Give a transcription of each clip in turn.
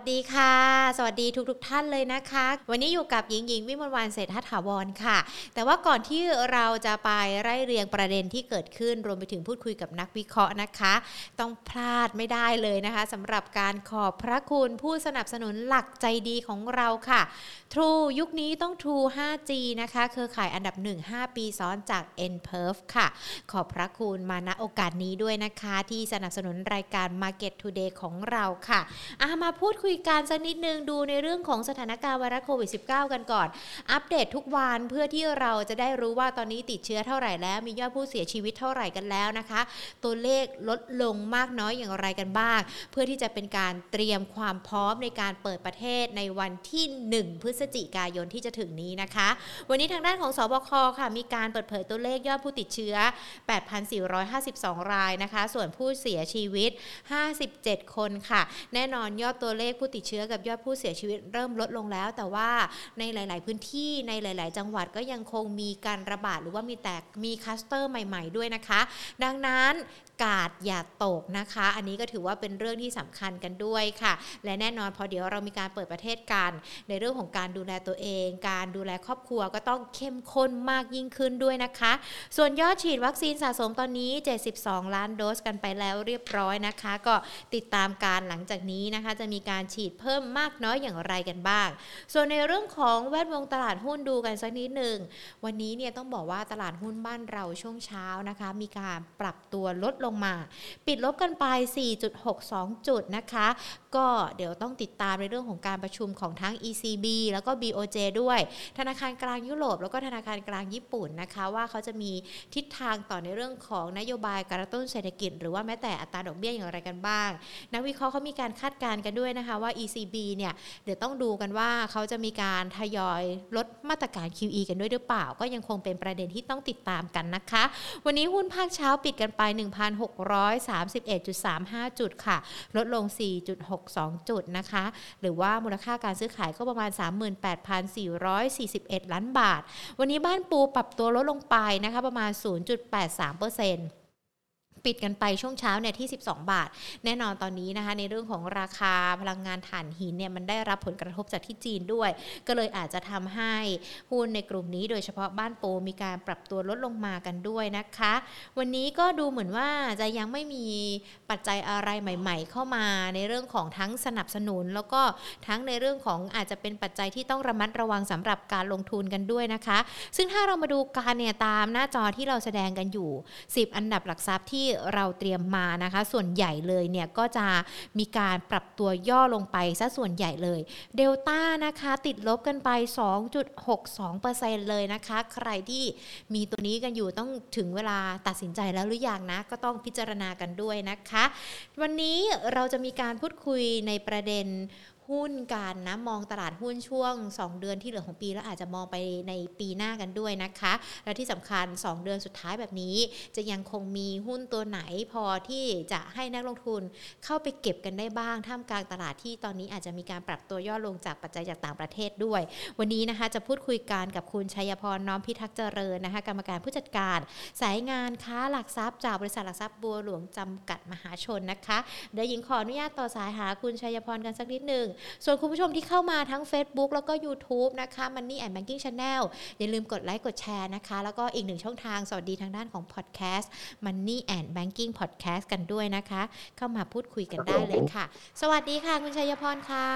สดีค่ะ สวัสดีทุกๆทท่านเลยนะคะ วันนี้อยู่กับหญิงหญิงวิมลวันเศรษฐถาวรค่ะ แต่ว่าก่อนที่เราจะไปไล่เรียงประเด็นที่เกิดขึ้นรวมไปถึงพูดคุยกับนักวิเคราะห์นะคะ ต้องพลาดไม่ได้เลยนะคะสำหรับการขอบพระคุณผู้สนับสนุนหลักใจดีของเราค่ะ True ยุคนี้ต้อง True 5G นะคะเครือข่ายอันดับ 1 5 ปีซ้อนจาก n p e r f ค่ะ ขอบพระคุณมาณโอกาสนี้ด้วยนะคะ ที่สนับสนุนรายการ Market Today ของเราค่ะอามาพูดคุยกันสักนิดนึงดูในเรื่องของสถานการณ์ไวรัสโควิด -19 กันก่อน อัปเดตทุกวันเพื่อที่เราจะได้รู้ว่าตอนนี้ติดเชื้อเท่าไหร่แล้ว มียอดผู้เสียชีวิตเท่าไหร่กันแล้วนะคะ ตัวเลขลดลงมากน้อยอย่างไรกันบ้าง เพื่อที่จะเป็นการเตรียมความพร้อมในการเปิดประเทศในวันที่ 1 พฤศจิกายนที่จะถึงนี้นะคะ วันนี้ทางด้านของสบคค่ะ มีการเปิดเผยตัวเลขยอดผู้ติดเชื้อ 8,452 รายนะคะ ส่วนผู้เสียชีวิต 57 คนค่ะ แน่นอนยอดตัวเลขผู้ติดเชื้อกับยอดผูู้้เสียชีวิตเริ่มลดลงแล้ว แต่ว่าในหลาย ๆ พื้นที่ในหลาย ๆ จังหวัดก็ยังคงมีการระบาดหรือว่ามีแตกมีคัสเตอร์ใหม่ ๆ ด้วยนะคะ ดังนั้น กาดอย่าตกนะคะ อันนี้ก็ถือว่าเป็นเรื่องที่สำคัญกันด้วยค่ะ และแน่นอนพอเดี๋ยวเรามีการเปิดประเทศกันในเรื่องของการดูแลตัวเอง การดูแลครอบครัวก็ต้องเข้มข้นมากยิ่งขึ้นด้วยนะคะ ส่วนยอดฉีดวัคซีนสะสมตอนนี้ 72 ล้านโดสกันไปแล้วเรียบร้อยนะคะ ก็ติดตามการหลังจากนี้นะคะ จะมีการฉีดเพิ่มมากน้อยอย่างไรกันบ้าง ส่วนในเรื่องของแวดวงตลาดหุ้นดูกันสักนิดหนึ่งวันนี้เนี่ยต้องบอกว่าตลาดหุ้นบ้านเราช่วงเช้านะคะ มีการปรับตัวลดลงมา ปิดลบกันไป 4.62 จุดนะคะ ก็เดี๋ยวต้องติดตามในเรื่องของการประชุมของทั้ง ECB แล้วก็ BOJ ด้วย ธนาคารกลางยุโรป แล้วก็ธนาคารกลางญี่ปุ่นนะคะ ว่าเขาจะมีทิศทางต่อในเรื่องของนโยบายกระตุ้นเศรษฐกิจ หรือว่าแม้แต่อัตราดอกเบี้ยอย่างไรกันบ้าง นักวิเคราะห์เขามีการคาดการณ์กันด้วยนะคะว่า ECB เนี่ยเดี๋ยวต้องดูกันว่าเขาจะมีการทยอยลดมาตรการ QE กันด้วยหรือเปล่า ก็ยังคงเป็นประเด็นที่ต้องติดตามกันนะคะ วันนี้หุ้นภาคเช้าปิดกันไป631.35 จุดค่ะ ลดลง 4.62 จุดนะคะ หรือว่ามูลค่าการซื้อขายก็ประมาณ 38,441 ล้านบาท วันนี้บ้านปูปรับตัวลดลงไปนะคะประมาณ 0.83%เปอร์เซ็นต์ ปิดกันไปช่วงเช้าเนี่ยที่ 12 บาท แน่นอนตอนนี้นะคะ ในเรื่องของราคาพลังงานถ่านหินเนี่ยมันได้รับผลกระทบจากที่จีนด้วย ก็เลยอาจจะทำให้หุ้นในกลุ่มนี้โดยเฉพาะบ้านโปมีการปรับตัวลดลงมากันด้วยนะคะ วันนี้ก็ดูเหมือนว่าจะยังไม่มีปัจจัยอะไรใหม่ ๆ เข้ามาในเรื่องของทั้งสนับสนุน แล้วก็ทั้งในเรื่องของอาจจะเป็นปัจจัยที่ต้องระมัดระวังสำหรับการลงทุนกันด้วยนะคะ ซึ่งถ้าเรามาดูการเนี่ยตามหน้าจอที่เราแสดงกันอยู่ 10 อันดับหลักทรัพย์ที่เราเตรียมมานะคะ ส่วนใหญ่เลยเนี่ยก็จะมีการปรับตัวย่อลงไปซะส่วนใหญ่เลยเดลต้านะคะติดลบกันไป 2.62%เลยนะคะ ใครที่มีตัวนี้กันอยู่ต้องถึงเวลาตัดสินใจแล้วหรือยังนะ ก็ต้องพิจารณากันด้วยนะคะ วันนี้เราจะมีการพูดคุยในประเด็น หุ้นกันนะมองตลาดหุ้นช่วง 2 เดือนที่เหลือของปี แล้วอาจจะมองไปในปีหน้ากันด้วยนะคะ และที่สำคัญ 2 เดือนสุดท้ายแบบนี้ จะยังคงมีหุ้นตัวไหนพอที่จะให้นักลงทุนเข้าไปเก็บกันได้บ้างท่ามกลางตลาดที่ตอนนี้อาจจะมีการปรับตัวย่อลงจากปัจจัยจากต่างประเทศด้วย วันนี้นะคะจะพูดคุยกันกับคุณชัยพรน้อมพิทักษ์เจริญนะคะกรรมการผู้จัดการ สายงานค้าหลักทรัพย์จากบริษัทหลักทรัพย์บัวหลวงจำกัดมหาชนนะคะเดี๋ยวหญิงขออนุญาตต่อสายหาคุณชัยพรกันสักนิดหนึ่งส่วนคุณผู้ชมที่เข้ามาทั้ง Facebook แล้วก็ YouTube นะคะ Money and Banking Channel อย่าลืมกดไลค์กดแชร์นะคะ แล้วก็อีกหนึ่งช่องทางสวัสดีทางด้านของ Podcast Money and Banking Podcast กันด้วยนะคะ เข้ามาพูดคุยกันได้เลยค่ะ สวัสดีค่ะ คุณชัยพรคะ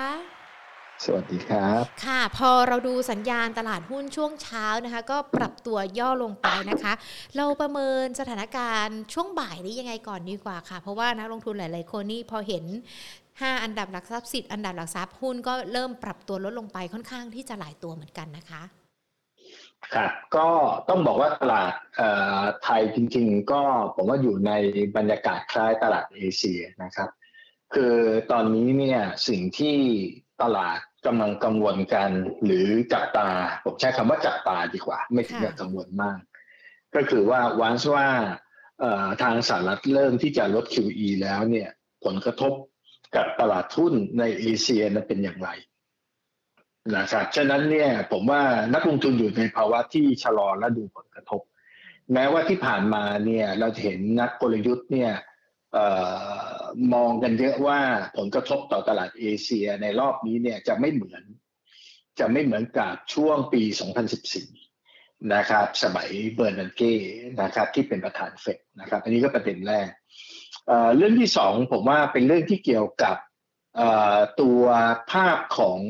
สวัสดีครับ ค่ะ พอเราดูสัญญาณตลาดหุ้นช่วงเช้านะคะ ก็ปรับตัวย่อลงไปนะคะ เราประเมินสถานการณ์ช่วงบ่ายนี้ยังไงก่อนดีกว่าค่ะ เพราะว่านักลงทุนหลาย ๆ คนนี่พอเห็น 5 อันดับหลักทรัพย์สิทธิ์อันดับหลักทรัพย์หุ้นก็เริ่มปรับตัวลดลงไปค่อนข้างที่จะหลายตัวเหมือนกันนะคะครับก็ต้องบอกว่าตลาดไทยจริง ๆ ก็ผมว่าอยู่ในบรรยากาศคล้ายตลาดเอเชียนะครับ คือตอนนี้เนี่ยสิ่งที่ตลาดกำลังกังวลกัน หรือจับตา ผมใช้คำว่าจับตาดีกว่า ไม่ถึงกับกังวลมาก ก็คือว่าวันว่าทางสหรัฐเริ่มที่จะลด QE แล้วเนี่ย ผลกระทบ กับตลาดทุนในเอเชียนั้นเป็นอย่างไรนะครับฉะนั้นเนี่ยผมว่านักลงทุนอยู่ในภาวะที่ชะลอและดูผลกระทบ แม้ว่าที่ผ่านมาเนี่ยเราจะเห็นนักกลยุทธ์เนี่ยมองกันเยอะว่าผลกระทบต่อตลาดเอเชียในรอบนี้เนี่ยจะไม่เหมือน จะไม่เหมือนกับช่วงปี 2014 นะครับ สมัยเบอร์นันเก้นะครับที่เป็นประธานเฟดนะครับ อันนี้ก็ประเด็นแรก เรื่องที่สองผมว่าเป็นเรื่องที่เกี่ยวกับตัวภาพของ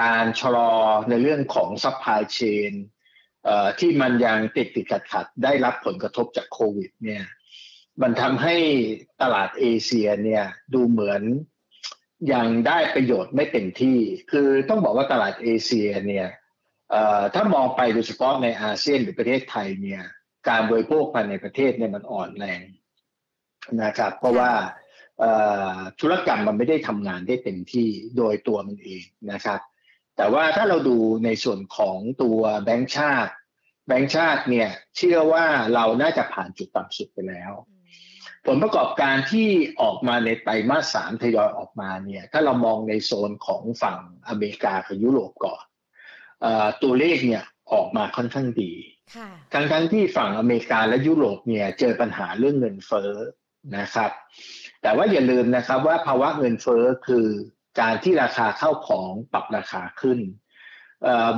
การชะลอในเรื่องของ supply chain ที่มันยังติดติดขัดขัดได้รับผลกระทบจากโควิดเนี่ยมันทำให้ตลาดเอเชียเนี่ยดูเหมือนยังได้ประโยชน์ไม่เต็มที่ คือต้องบอกว่าตลาดเอเชียเนี่ยถ้ามองไปโดยเฉพาะในอาเซียนหรือประเทศไทยเนี่ยการบริโภคภายในประเทศเนี่ยมันอ่อนแรง นะครับ เพราะว่าธุรกรรมมันไม่ได้ทำงานได้เต็มที่โดยตัวมันเองนะครับ แต่ว่าถ้าเราดูในส่วนของตัวแบงก์ชาติ แบงก์ชาติเนี่ยเชื่อว่าเราน่าจะผ่านจุดต่ำสุดไปแล้ว ผลประกอบการที่ออกมาในไตรมาสสามทยอยออกมาเนี่ยถ้าเรามองในโซนของฝั่งอเมริกากับยุโรปก่อนตัวเลขเนี่ยออกมาค่อนข้างดีทั้งทั้งที่ฝั่งอเมริกาและยุโรปเนี่ยเจอปัญหาเรื่องเงินเฟ้อ นะครับ แต่ว่าอย่าลืมนะครับว่าภาวะเงินเฟ้อคือการที่ราคาเข้าของปรับราคาขึ้น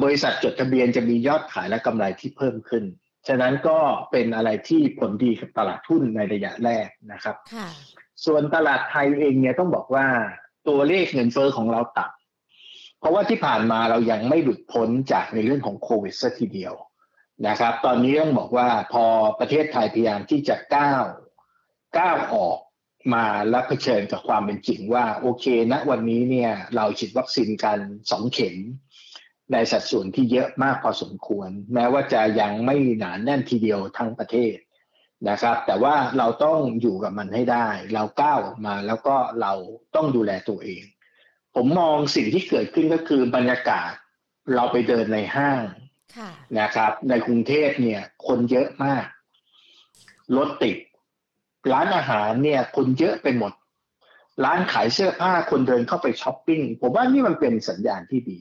บริษัทจดทะเบียนจะมียอดขายและกำไรที่เพิ่มขึ้น ฉะนั้นก็เป็นอะไรที่ผลดีกับตลาดทุนในระยะแรกนะครับ ส่วนตลาดไทยเองเนี่ยต้องบอกว่าตัวเลขเงินเฟ้อของเราต่ำเพราะว่าที่ผ่านมาเรายังไม่หลุดพ้นจากในเรื่องของโควิดสัทีเดียวนะครับ ตอนนี้ต้องบอกว่าพอประเทศไทยพยายามที่จะก้าว ก้าวออกมาแล้วเผชิญกับความเป็นจริงว่าโอเคณนะวันนี้เนี่ยเราฉีดวัคซีนกันสองเข็ม ในสัดส่วนที่เยอะมากพอสมควร แม้ว่าจะยังไม่หนานแน่นทีเดียวทั้งประเทศนะครับ แต่ว่าเราต้องอยู่กับมันให้ได้ เราก้าวออกมาแล้วก็เราต้องดูแลตัวเอง ผมมองสิ่งที่เกิดขึ้นก็คือบรรยากาศเราไปเดินในห้างนะครับ ในกรุงเทพเนี่ย คนเยอะมากรถติด ร้านอาหารเนี่ยคนเยอะไปหมด ร้านขายเสื้อผ้าคนเดินเข้าไปช้อปปิ้งผมว่านี่มันเป็นสัญญาณที่ดี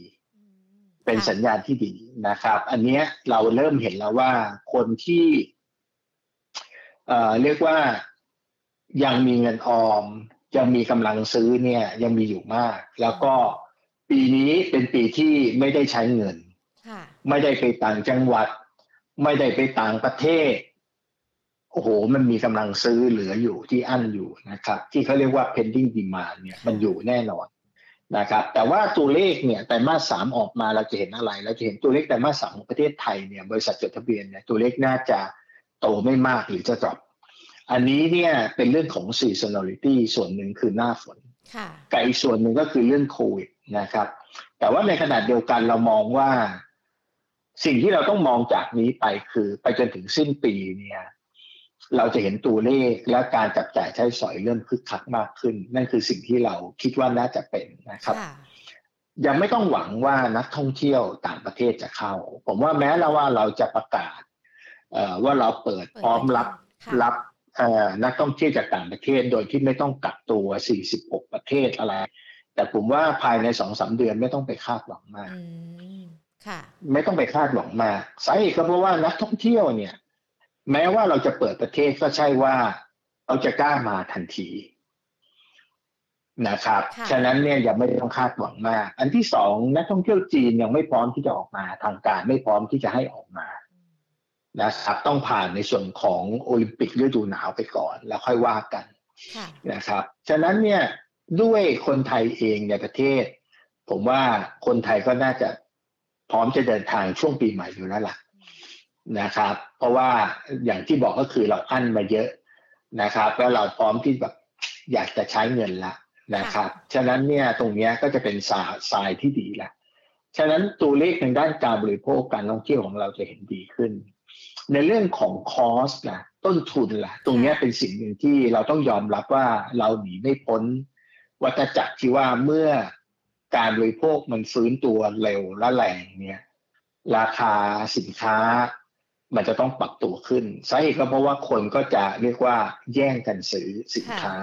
เป็นสัญญาณที่ดีนะครับ อันนี้เราเริ่มเห็นแล้วว่าคนที่เอ่อเรียกว่ายังมีเงินออม ยังมีกำลังซื้อเนี่ย ยังมีอยู่มาก แล้วก็ปีนี้เป็นปีที่ไม่ได้ใช้เงินไม่ได้ไปต่างจังหวัด ไม่ได้ไปต่างประเทศ โอ้โห มันมีกำลังซื้อเหลืออยู่ที่อั้นอยู่นะครับ ที่เขาเรียกว่า pending demand เนี่ยมันอยู่แน่นอนนะครับ แต่ว่าตัวเลขเนี่ยแต่มาสสามออกมาเราจะเห็นอะไร เราจะเห็นตัวเลขแต่มาสสามของประเทศไทยเนี่ยบริษัทจดทะเบียนเนี่ยตัวเลขน่าจะโตไม่มากหรือจะดรอปอันนี้เนี่ยเป็นเรื่องของ seasonality ส่วนหนึ่งคือหน้าฝนกับอีกส่วนหนึ่งก็คือเรื่องโควิดนะครับ แต่ว่าในขณะเดียวกันเรามองว่า สิ่งที่เราต้องมองจากนี้ไปคือ ไปจนถึงสิ้นปีเนี่ย เราจะเห็นตัวเลขและการจับจ่ายใช้สอยเริ่มคึกคักมากขึ้น นั่นคือสิ่งที่เราคิดว่าน่าจะเป็นนะครับยังไม่ต้องหวังว่านักท่องเที่ยวต่างประเทศจะเข้า ผมว่าแม้แล้วว่าเราจะประกาศว่าเราเปิดพร้อมรับรับนักท่องเที่ยวจากต่างประเทศ โดยที่ไม่ต้องกักตัว 46 ประเทศอะไร แต่ผมว่าภายในสองสาเดือนไม่ต้องไปคาดหวังมากไม่ต้องไปคาดหวังมากสาเหตุก็เพราะว่านักท่องเที่ยวเนี่ย แม้ว่าเราจะเปิดประเทศก็ใช่ว่าเราจะกล้ามาทันทีนะครับ ฉะนั้นเนี่ยยังไม่ต้องคาดหวังมาก อันที่สองนักท่องเที่ยวจีนยังไม่พร้อมที่จะออกมาทางการไม่พร้อมที่จะให้ออกมานะครับต้องผ่านในส่วนของโอลิมปิกฤดูหนาวไปก่อน แล้วค่อยว่ากันนะครับ ฉะนั้นเนี่ยด้วยคนไทยเองในประเทศ ผมว่าคนไทยก็น่าจะพร้อมจะเดินทางช่วงปีใหม่อยู่แล้วล่ะ นะครับ เพราะว่าอย่างที่บอกก็คือเราอั้นมาเยอะนะครับ แล้วเราพร้อมที่แบบอยากจะใช้เงินละนะครับ ฉะนั้นเนี่ยตรงนี้ก็จะเป็นสาสายที่ดีละฉะนั้นตัวเลขทางด้านการบริโภคการท่องเที่ยวของเราจะเห็นดีขึ้น ในเรื่องของคอสนะต้นทุนละ่ะ ตรงนี้เป็นสิ่งหนึ่งที่เราต้องยอมรับว่าเราหนีไม่พ้น วัฏจักรที่ว่าเมื่อการบริโภคมันฟื้นตัวเร็วและแรงเนี่ย ราคาสินค้า มันจะต้องปรับตัวขึ้นสาเหตุก็เพราะว่าคนก็จะเรียกว่าแย่งกันซื้อสินค้า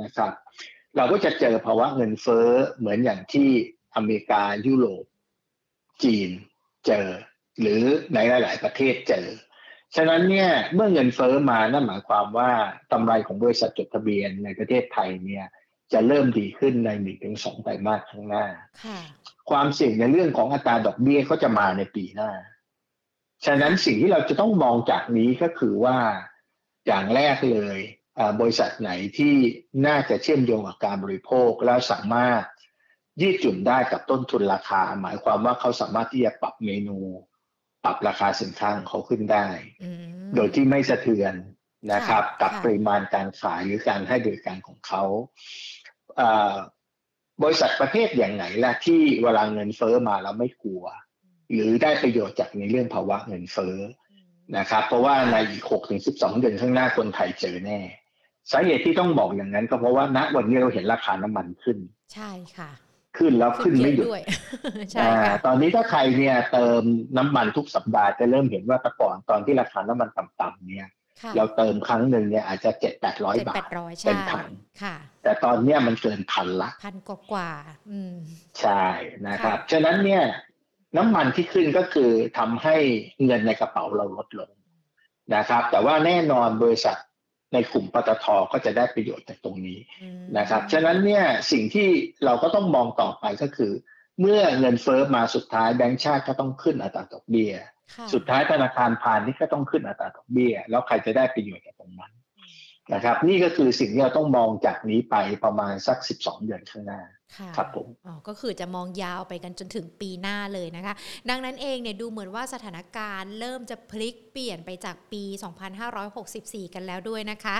นะครับ เราก็จะเจอภาวะเงินเฟ้อเหมือนอย่างที่อเมริกายุโรป จีนเจอ หรือในหลาย ๆ ประเทศเจอ ฉะนั้นเนี่ยเมื่อเงินเฟอ้อมานั่นหมายความว่ากำไรของบริษัทจดทะเบียนในประเทศไทยเนี่ยจะเริ่มดีขึ้นในหนึ่งถึงสองไตรมาสข้างหน้า ความเสี่ยงในเรื่องของอัตราดอกเบี้ยก็จะมาในปีหน้า ฉะนั้นสิ่งที่เราจะต้องมองจากนี้ก็คือว่าอย่างแรกเลยบริษัทไหนที่น่าจะเชื่อมโยงกับการบริโภคแล้วสามารถยืดหยุ่นได้กับต้นทุนราคา หมายความว่าเขาสามารถที่จะปรับเมนู ปรับราคาสินค้าของเขาขึ้นได้ โดยที่ไม่สะเทือนนะครับ กับปริมาณการขายหรือการให้บริการของเขาบริษัทประเภทอย่างไหนล่ะที่เวลาเงินเฟอ้อมาแล้วไม่กลัว หรือได้ประโยชน์จากในเรื่องภาวะเงินเฟ้อนะครับ เพราะว่าในอีกหกถึงสิบสองเดือนข้างหน้าคนไทยเจอแน่สาเหตุที่ต้องบอกอย่างนั้น ก็เพราะว่าณวันนี้เราเห็นราคาน้ำมันขึ้น ใช่ค่ะ ขึ้นแล้วขึ้นไม่หยุดใช่ค่ะตอนนี้ถ้าใครเนี่ยเติมน้ำมันทุกสัปดาห์จะเริ่มเห็นว่าแต่ก่อนตอนที่ราคาน้ำมันต่ำๆเนี่ย เราเติมครั้งหนึ่งเนี่ยอาจจะเจ็ดแปดร้อยบาทเป็นถังแต่ตอนเนี้ยมันเกินพันละพันกว่าใช่นะครับฉะนั้นเนี่ย น้ำมันที่ขึ้นก็คือทำให้เงินในกระเป๋าเราลดลงนะครับ แต่ว่าแน่นอนบริษัทในกลุ่มปตทก็จะได้ประโยชน์จากตรงนี้นะครับ ฉะนั้นเนี่ยสิ่งที่เราก็ต้องมองต่อไปก็คือ เมื่อเงินเฟอ้อมาสุดท้ายแบงก์ชาติก็ต้องขึ้นอัตราดอกเบี้ย สุดท้ายธนาคารพาณิชย์ก็ต้องขึ้นอัตราดอกเบี้ย แล้วใครจะได้ประโยชน์จากตรงนั้น นะครับ นี่ก็คือสิ่งที่เราต้องมองจากนี้ไปประมาณสัก 12 เดือนข้างหน้าครับผมอ๋อก็คือจะมองยาวไปกันจนถึงปีหน้าเลยนะคะ ดังนั้นเองเนี่ยดูเหมือนว่าสถานการณ์เริ่มจะพลิกเปลี่ยนไปจากปี 2564 กันแล้วด้วยนะคะ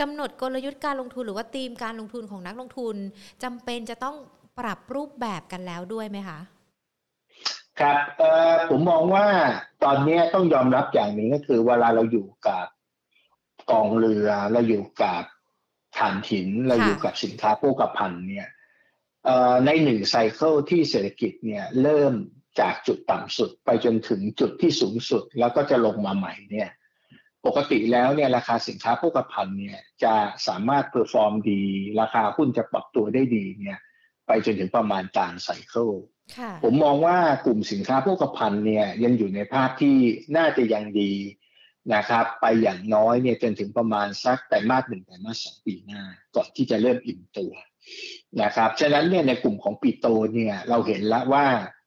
กำหนดกลยุทธ์การลงทุนหรือว่าธีมการลงทุนของนักลงทุนจำเป็นจะต้องปรับรูปแบบกันแล้วด้วยไหมคะครับผมมองว่าตอนนี้ต้องยอมรับอย่างนี้ก็คือเวลาเราอยู่กับ กองเรือเราอยู่กับฐานหินเราอยู่กับสินค้าโภคภัณฑ์เนี่ยในหนึ่งไซเคิลที่เศรษฐกิจเนี่ยเริ่มจากจุดต่ำสุดไปจนถึงจุดที่สูงสุดแล้วก็จะลงมาใหม่เนี่ยปกติแล้วเนี่ยราคาสินค้าโภคภัณฑ์เนี่ยจะสามารถ perform ดี ราคาหุ้นจะปรับตัวได้ดีเนี่ยไปจนถึงประมาณกลาง cycle ผมมองว่ากลุ่มสินค้าโภคภัณฑ์เนี่ยยังอยู่ในภาพที่น่าจะยังดี นะครับไปอย่างน้อยเนี่ยจนถึงประมาณสักไตรมาสหนึ่งไตรมาสสองปีหน้า ก่อนที่จะเริ่มอิ่มตัวนะครับฉะนั้นเนี่ยในกลุ่มของปิโตรเนี่ยเราเห็นแล้วว่า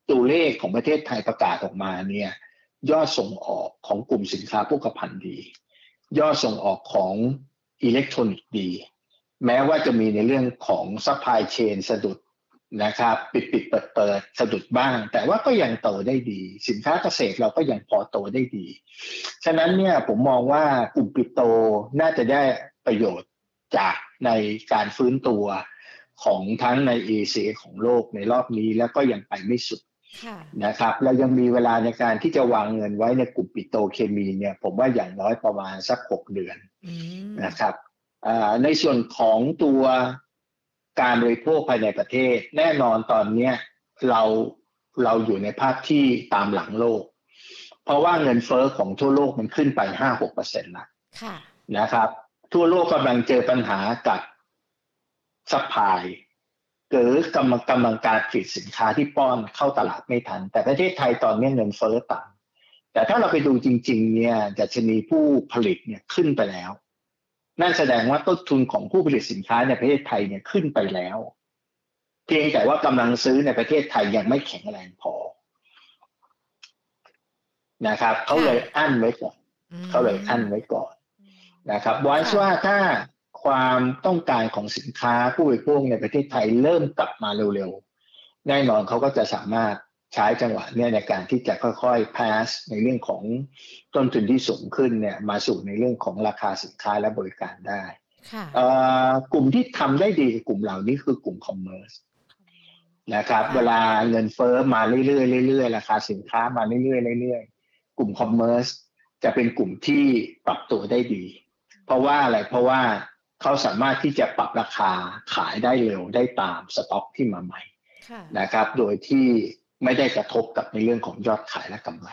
ตัวเลขของประเทศไทยประกาศออกมาเนี่ยยอดส่งออกของกลุ่มสินค้าโภคภัณฑ์ดี ยอดส่งออกของอิเล็กทรอนิกส์ดี แม้ว่าจะมีในเรื่องของ supply chain สะดุด นะครับปิดปิดเปิดเปิดสะดุดบ้าง แต่ว่าก็ยังโตได้ดี สินค้าเกษตรเราก็ยังพอโตได้ดี ฉะนั้นเนี่ยผมมองว่ากลุ่มปิโตรน่าจะได้ประโยชน์จากในการฟื้นตัวของทั้งในเอเชียของโลกในรอบนี้แล้วก็ยังไปไม่สุดนะครับเรายังมีเวลาในการที่จะวางเงินไว้ในกลุ่มปิโตรเคมีเนี่ยผมว่าอย่างน้อยประมาณสักหกเดือนนะครับในส่วนของตัว การบริโภคภายในประเทศ แน่นอนตอนนี้เราเราอยู่ในภาพที่ตามหลังโลก เพราะว่าเงินเฟ้อของทั่วโลกมันขึ้นไปห้าหกเปอร์เซ็นต์ละนะครับ ทั่วโลกกำลังเจอปัญหากับ supplyหรือกำลังกำลังการผลิตสินค้าที่ป้อนเข้าตลาดไม่ทัน แต่ประเทศไทยตอนนี้เงินเฟ้อต่ำแต่ถ้าเราไปดูจริง ๆ เนี่ยดัชนีผู้ผลิตเนี่ยขึ้นไปแล้ว นั่นแสดงว่าต้นทุนของผู้ผลิตสินค้าในประเทศไทยเนี่ยขึ้นไปแล้ว เพียงแต่ว่ากำลังซื้อในประเทศไทยยังไม่แข็งแรงพอนะครับเขาเลยอั้นไว้ก่อนเขาเลยอั้นไว้ก่อนนะครับวันว่าถ้าความต้องการของสินค้าผู้บริโภคในประเทศไทยเริ่มกลับมาเร็วๆ แน่นอนเขาก็จะสามารถ ใช้จังหวะเนี่ยในการที่จะค่อยๆ pass ในเรื่องของต้นทุนที่สูงขึ้นเนี่ยมาสู่ในเรื่องของราคาสินค้าและบริการได้กลุ่มที่ทำได้ดีกลุ่มเหล่านี้คือกลุ่ม commerce นะครับเวลาเงินเฟ้อมาเรื่อยๆเรื่อยๆราคาสินค้ามาเรื่อยๆเรื่อยๆกลุ่ม commerceจะเป็นกลุ่มที่ปรับตัวได้ดี เพราะว่าอะไรเพราะว่าเขาสามารถที่จะปรับราคาขายได้เร็วได้ตามสต็อกที่มาใหม่นะครับ โดยที่ ไม่ได้กระทบกับในเรื่องของยอดขายและกำไร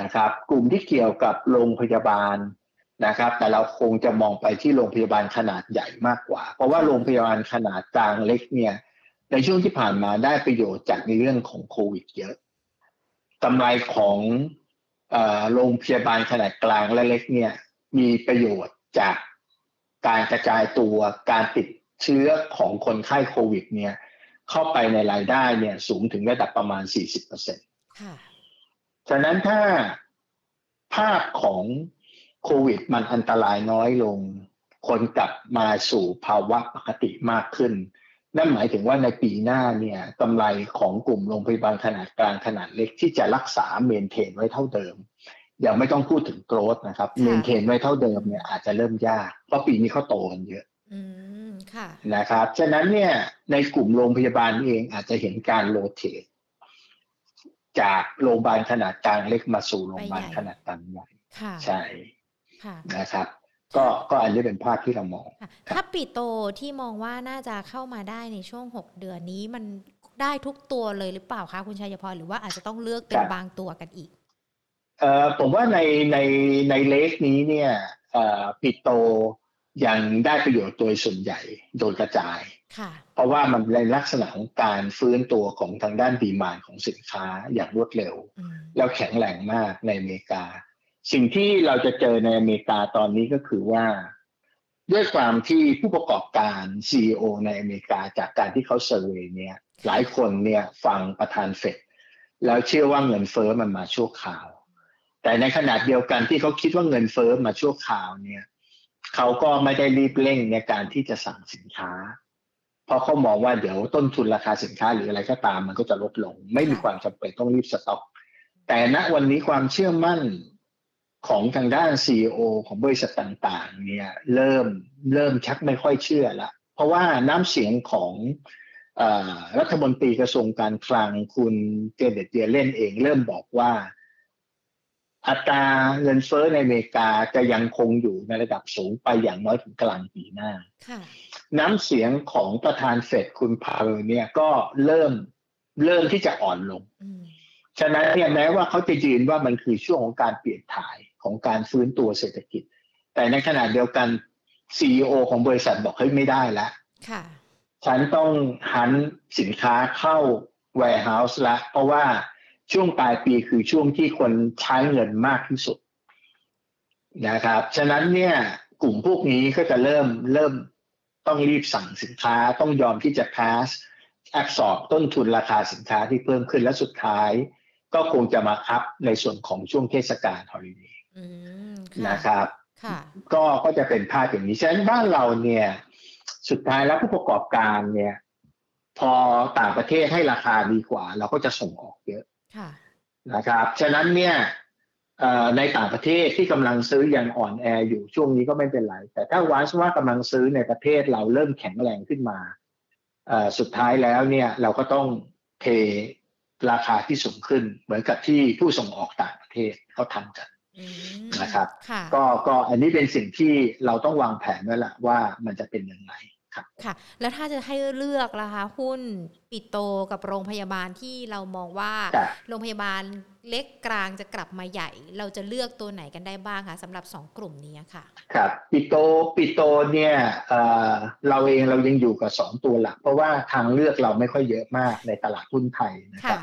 นะครับ กลุ่มที่เกี่ยวกับโรงพยาบาลนะครับ แต่เราคงจะมองไปที่โรงพยาบาลขนาดใหญ่มากกว่า เพราะว่าโรงพยาบาลขนาดกลางเล็กเนี่ยในช่วงที่ผ่านมาได้ประโยชน์จากในเรื่องของโควิดเยอะกำไรของโรงพยาบาลขนาดกลางและเล็กเนี่ยมีประโยชน์จากการกระจายตัวการติดเชื้อของคนไข้โควิดเนี่ย เข้าไปในรายได้เนี่ยสูงถึงระดับประมาณ 40%เปอร์เซ็นต์ฉะนั้นถ้าภาพของโควิดมันอันตรายน้อยลง คนกลับมาสู่ภาวะปกติมากขึ้น นั่นหมายถึงว่าในปีหน้าเนี่ยกำไรของกลุ่มโรงพยาบาลขนาดกลางขนาดเล็กที่จะรักษาเมนเทนไว้เท่าเดิมยังไม่ต้องพูดถึงโกรธนะครับเมนเทนไว้เท่าเดิมเนี่ยอาจจะเริ่มยาก เพราะปีนี้เขาโตกันเยอะ นะครับ ฉะนั้นเนี่ยในกลุ่มโรงพยาบาลเองอาจจะเห็นการโรเตทจากโรงพยาบาลขนาดกลางเล็กมาสู่โรงพยาบาลขนาดกลางใหญ่ใช่นะครับ ก็ก็อันนี้เป็นภาพที่เรามอง ถ้าปิโตที่มองว่าน่าจะเข้ามาได้ในช่วงหกเดือนนี้มันได้ทุกตัวเลยหรือเปล่าคะคุณชัยพรหรือว่าอาจจะต้องเลือกเป็นบางตัวกันอีกเอ่อผมว่าในในในเลสนี้เนี่ยเอ่อปิโต ยังได้ประโยชน์โดยส่วนใหญ่โดยกระจาย เพราะว่ามันในลักษณะของการฟื้นตัวของทางด้านดีมานของสินค้าอย่างรวดเร็ว แล้วแข็งแรงมากในอเมริกา สิ่งที่เราจะเจอในอเมริกาตอนนี้ก็คือว่า ด้วยความที่ผู้ประกอบการ CEO ในอเมริกาจากการที่เขาเซอร์เวยเนี่ย หลายคนเนี่ยฟังประธานเฟดแล้วเชื่อว่าเงินเฟอ้อมันมาชั่วคราว แต่ในขณะเดียวกันที่เขาคิดว่าเงินเฟอ้อมาชั่วคราวเนี่ย เขาก็ไม่ได้รีบเร่งในการที่จะสั่งสินค้า เพราะเขามองว่าเดี๋ยวต้นทุนราคาสินค้าหรืออะไรก็ตามมันก็จะลดลง ไม่มีความจำเป็นต้องรีบสต็อก แต่ณวันนี้ความเชื่อมั่นของทางด้าน CEO ของบริษัทต่างๆ เนี่ยเริ่มเริ่มชักไม่ค่อยเชื่อละ เพราะว่าน้ำเสียงของรัฐมนตรีกระทรวงการคลังคุณเจเนตเตียเล่นเองเริ่มบอกว่า อัตราเงินเฟ้อในอเมริกาจะยังคงอยู่ในระดับสูงไปอย่างน้อยถึงกลางปีหน้า น้ำเสียงของประธานเฟดคุณพาวเนี่ยก็เริ่มเริ่มที่จะอ่อนลง ฉะนั้นเนี่ยแม้ว่าเขาจะยืนว่ามันคือช่วงของการเปลี่ยนถ่ายของการฟื้นตัวเศรษฐกิจ แต่ในขณะเดียวกันซีอของบริษัทบอกเฮ้ยไม่ได้แล้วฉันต้องหันสินค้าเข้า warehouse ละเพราะว่า ช่วงปลายปีคือช่วงที่คนใช้เงินมากที่สุดนะครับ ฉะนั้นเนี่ยกลุ่มพวกนี้ก็จะเริ่มเริ่มต้องรีบสั่งสินค้าต้องยอมที่จะ pass absorb ต้นทุนราคาสินค้าที่เพิ่มขึ้นและสุดท้าย ก็คงจะมา up ในส่วนของช่วงเทศกาล holiday นะครับก็ก็จะเป็นภาพอย่างนี้ฉะนั้นบ้านเราเนี่ยสุดท้ายแล้วผู้ประกอบการเนี่ย พอต่างประเทศให้ราคาดีกว่า เราก็จะส่งออกเยอะ นะครับ ฉะนั้นเนี่ยในต่างประเทศที่กำลังซื้อยังอ่อนแออยู่ช่วงนี้ก็ไม่เป็นไร แต่ถ้าวันว่ากำลังซื้อในประเทศเราเริ่มแข็งแรงขึ้นมาสุดท้ายแล้วเนี่ยเราก็ต้องเทราคาที่สูงขึ้น เหมือนกับที่ผู้ส่งออกต่างประเทศเขาทำกันนะครับ ก็ก็อันนี้เป็นสิ่งที่เราต้องวางแผนไว้ละว่ามันจะเป็นยังไง ค่ะ แล้วถ้าจะให้เลือกล่ะคะหุ้นปิโตกับโรงพยาบาลที่เรามองว่า โรงพยาบาลเล็กกลางจะกลับมาใหญ่ เราจะเลือกตัวไหนกันได้บ้างคะสำหรับสองกลุ่มนี้ค่ะ ครับปิโตปิโตเนี่ยเราเองเรายังอยู่กับสองตัวหลัก เพราะว่าทางเลือกเราไม่ค่อยเยอะมากในตลาดหุ้นไทยนะครับ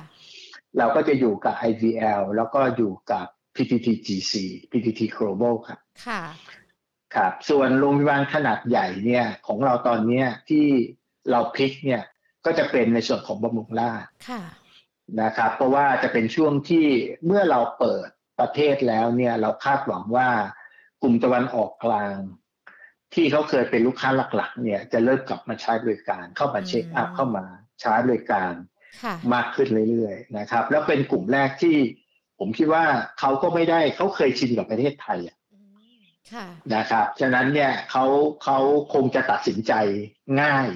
เราก็จะอยู่กับ IVL แล้วก็อยู่กับ PTTGC PTT Global ครับค่ะ ครับส่วนโรงพยาบาลขนาดใหญ่เนี่ยของเราตอนนี้ที่เราพลิกเนี่ยก็จะเป็นในส่วนของบำรุงราชนะครับ เพราะว่าจะเป็นช่วงที่เมื่อเราเปิดประเทศแล้วเนี่ยเราคาดหวังว่ากลุ่มตะวันออกกลาง ที่เขาเคยเป็นลูกค้าหลัก ๆ เนี่ยจะเริ่มกลับมาใช้บริการเข้ามาเช็คอัพเข้ามาใช้บริการมากขึ้นเรื่อยๆนะครับ แล้วเป็นกลุ่มแรกที่ผมคิดว่าเขาก็ไม่ได้เขาเคยชินกับประเทศไทยอะ นะครับ ฉะนั้นเนี่ยเขาเขาคงจะตัดสินใจง่าย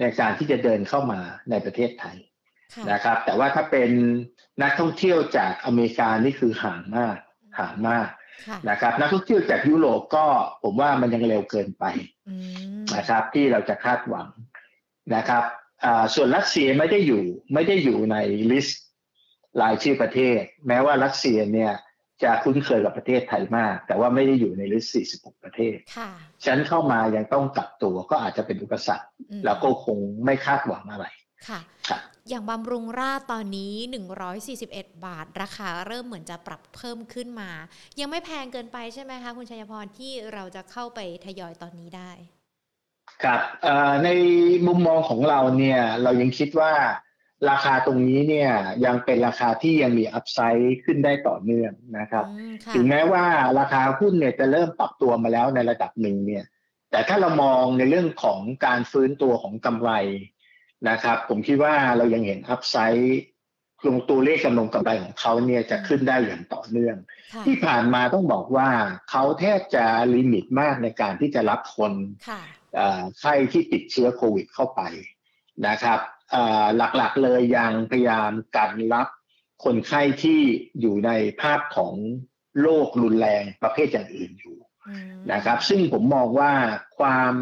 ในการที่จะเดินเข้ามาในประเทศไทยนะครับ แต่ว่าถ้าเป็นนักท่องเที่ยวจากอเมริกานี่คือห่างมากห่างมากนะครับ นักท่องเที่ยวจากยุโรปก็ผมว่ามันยังเร็วเกินไปนะครับ ที่เราจะคาดหวังนะครับส่วนรัสเซียไม่ได้อยู่ไม่ได้อยู่ใน list รายชื่อประเทศ แม้ว่ารัสเซียเนี่ย จะคุ้นเคยกับประเทศไทยมาก แต่ว่าไม่ได้อยู่ใน list 46 ประเทศฉะนั้นเข้ามายังต้องกักตัวก็อาจจะเป็นอุปสรรคแล้วก็คงไม่คาดหวังอะไรค่ะ อย่างบำรุงราษตอนนี้ 141 บาท ราคาเริ่มเหมือนจะปรับเพิ่มขึ้นมา ยังไม่แพงเกินไปใช่ไหมคะ คุณชัยพรที่เราจะเข้าไปทยอยตอนนี้ได้ ครับในมุมมองของเราเนี่ย เรายังคิดว่า ราคาตรงนี้เนี่ยยังเป็นราคาที่ยังมีอัพไซด์ขึ้นได้ต่อเนื่องนะครับ ถึงแม้ว่าราคาหุ้นเนี่ยจะเริ่มปรับตัวมาแล้วในระดับหนึ่งเนี่ย แต่ถ้าเรามองในเรื่องของการฟื้นตัวของกำไรนะครับ ผมคิดว่าเรายังเห็นอัพไซด์ลงตัวเลขกำลังกำไรของเขาเนี่ยจะขึ้นได้อย่างต่อเนื่อง ที่ผ่านมาต้องบอกว่าเขาแทบจะลิมิตมากในการที่จะรับคนไข้ที่ติดเชื้อโควิดเข้าไปนะครับ หลักๆเลยยังพยายามการรับคนไข้ที่อยู่ในภาพของโรครุนแรงประเภทอย่างอื่นอยู่นะครับ ซึ่งผมมองว่าความ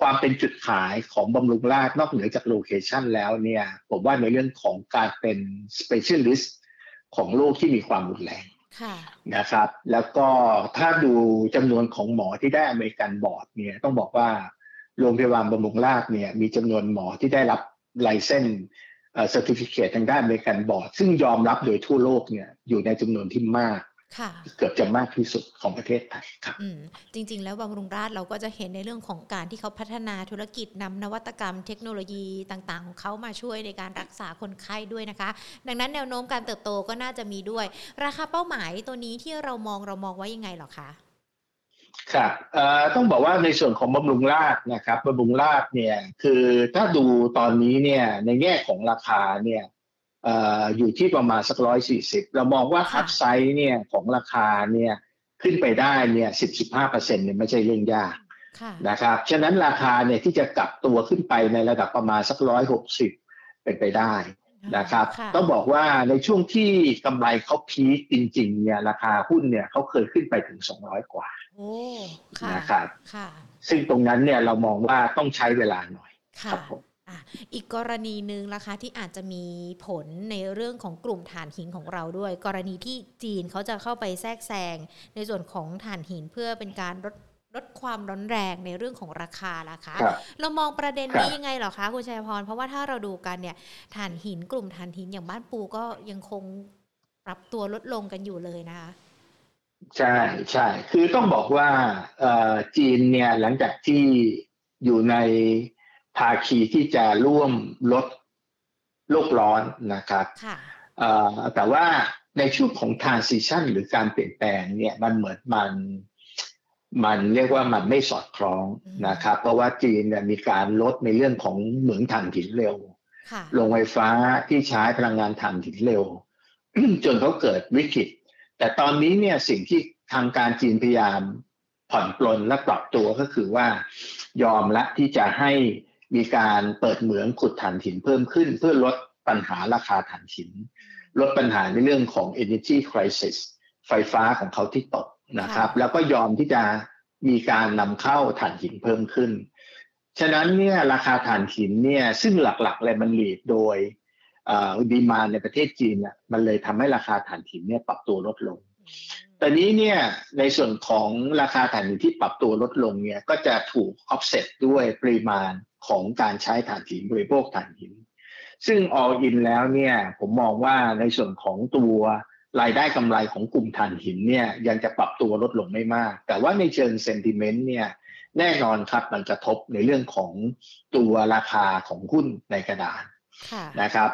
ความเป็นจุดขายของบำรุงราษฎร์นอกเหนือจาก location แล้วเนี่ย ผมว่าในเรื่องของการเป็น specialist ของโรคที่มีความรุนแรงนะครับ แล้วก็ถ้าดูจำนวนของหมอที่ได้ American Board เนี่ยต้องบอกว่าโรงพยาบาลบำรุงราษฎร์เนี่ยมีจำนวนหมอที่ได้รับ license certificate ทางด้าน American Board ซึ่งยอมรับโดยทั่วโลกเนี่ยอยู่ในจำนวนที่มากเกือบจะมากที่สุดของประเทศไทยครับจริง ๆ แล้วบำรุงราษฎร์เราก็จะเห็นในเรื่องของการที่เขาพัฒนาธุรกิจนำนวัตกรรมเทคโนโลยีต่างๆ ของเขามาช่วยในการรักษาคนไข้ด้วยนะคะ ดังนั้นแนวโน้มการเติบโตก็น่าจะมีด้วย ราคาเป้าหมายตัวนี้ที่เรามองเรามองว่ายังไงหรอคะ ครับต้องบอกว่าในส่วนของบำรุงราษฎร์นะครับบำรุงราษฎร์เนี่ยคือถ้าดูตอนนี้เนี่ยในแง่ของราคาเนี่ยอยู่ที่ประมาณสักร้อยสี่สิบเรามองว่าคับไซส์เนี่ยของราคาเนี่ยขึ้นไปได้เนี่ยสิบสิบห้าเปอร์เซ็นเนี่ยไม่ใช่เรื่องยากนะครับฉะนั้นราคาเนี่ยที่จะกลับตัวขึ้นไปในระดับประมาณสักร้อยหกสิบเป็นไปได้ นะครับต้องบอกว่าในช่วงที่กำไรเขาพีคจริงๆเนี่ยราคาหุ้นเนี่ยเขาเคยขึ้นไปถึงสองร้อยกว่านะครับซึ่งตรงนั้นเนี่ยเรามองว่าต้องใช้เวลาหน่อยครับผมอีกกรณีหนึ่งนะคะที่อาจจะมีผลในเรื่องของกลุ่มฐานหินของเราด้วย กรณีที่จีนเขาจะเข้าไปแทรกแซงในส่วนของฐานหินเพื่อเป็นการลด ลดความร้อนแรงในเรื่องของราคาล่ะคะ เรามองประเด็นนี้ยังไงหรอคะคุณชัยพร เพราะว่าถ้าเราดูกันเนี่ยฐานหินกลุ่มฐานหินอย่างบ้านปูก็ยังคงปรับตัวลดลงกันอยู่เลยนะคะ ใช่ใช่คือต้องบอกว่าจีนเนี่ยหลังจากที่อยู่ในภาคีที่จะร่วมลดโลกร้อนนะครับแต่ว่าในช่วงของ transition หรือการเปลี่ยนแปลงเนี่ยมันเหมือนมัน มันเรียกว่ามันไม่สอดคล้องนะครับ เพราะว่าจีนเนี่ยมีการลดในเรื่องของเหมืองถ่านหินเร็วโรงไฟฟ้าที่ใช้พลังงานถ่านหินเร็ว จนเขาเกิดวิกฤต แต่ตอนนี้เนี่ยสิ่งที่ทางการจีนพยายามผ่อนปลนและปรับตัวก็คือว่ายอมละที่จะให้มีการเปิดเหมืองขุดถ่านหินเพิ่มขึ้น เพื่อลดปัญหาราคาถ่านหิน ลดปัญหาในเรื่องของ energy crisis ไฟฟ้าของเขาที่ตก นะครับ แล้วก็ยอมที่จะมีการนำเข้าถ่านหินเพิ่มขึ้น ฉะนั้นเนี่ยราคาถ่านหินเนี่ยซึ่งหลักๆเลยมันหลีดโดยดีมาในประเทศจีนเนี่ยมันเลยทำให้ราคาถ่านหินเนี่ยปรับตัวลดลงแต่นี้เนี่ยในส่วนของราคาถ่านหินที่ปรับตัวลดลงเนี่ยก็จะถูก offset ด้วยปริมาณของการใช้ถ่านหินบริโภคถ่านหิน ซึ่ง all in แล้วเนี่ยผมมองว่าในส่วนของตัว รายได้กำไรของกลุ่มถ่านหินเนี่ยยังจะปรับตัวลดลงไม่มาก แต่ว่าในเชิงเซนติเมนต์เนี่ยแน่นอนครับมันจะทบในเรื่องของตัวราคาของหุ้นในกระดานนะครับ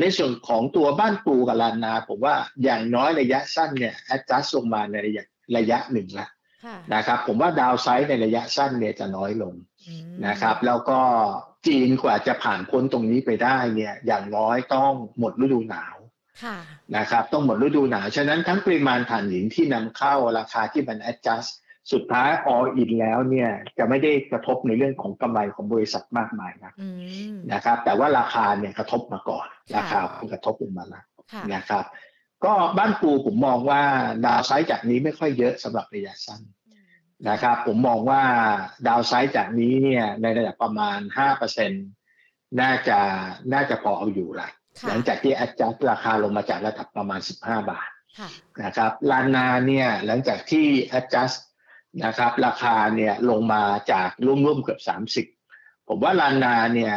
ในส่วนของตัวบ้านปูกับลานนา ผมว่าอย่างน้อยระยะสั้นเนี่ยแอดจัสลงมาในระยะระยะหนึ่งละนะครับผมว่าดาวไซด์ในระยะสั้นเนี่ยจะน้อยลงนะครับ แล้วก็จีนกว่าจะผ่านพ้นตรงนี้ไปได้เนี่ยอย่างน้อยต้องหมดฤดูหนาว นะครับ ต้องหมดฤดูหนาวฉะนั้นทั้งปริมาณถ่านหินที่นำเข้าราคาที่มัน adjust สุดท้าย all in แล้วเนี่ยจะไม่ได้กระทบในเรื่องของกำไรของบริษัทมากมายนะนะครับ แต่ว่าราคาเนี่ยกระทบมาก่อน ราคากระทบลงมาแล้วนะครับ ก็บ้านปูผมมองว่าดาวไซด์จากนี้ไม่ค่อยเยอะสำหรับระยะสั้นนะครับผมมองว่าดาวไซด์จากนี้เนี่ยในระดับประมาณห้าเปอร์เซ็นตน่าจะน่าจะพอเอาอยู่ละ หลังจากที่แอดจัสราคาลงมาจากระดับประมาณสิบห้าบาทนะครับลานาเนี่ยหลังจากที่แอดจัสนะครับราคาเนี่ยลงมาจากร่วมๆเกือบ 30 ผมว่าลานาเนี่ย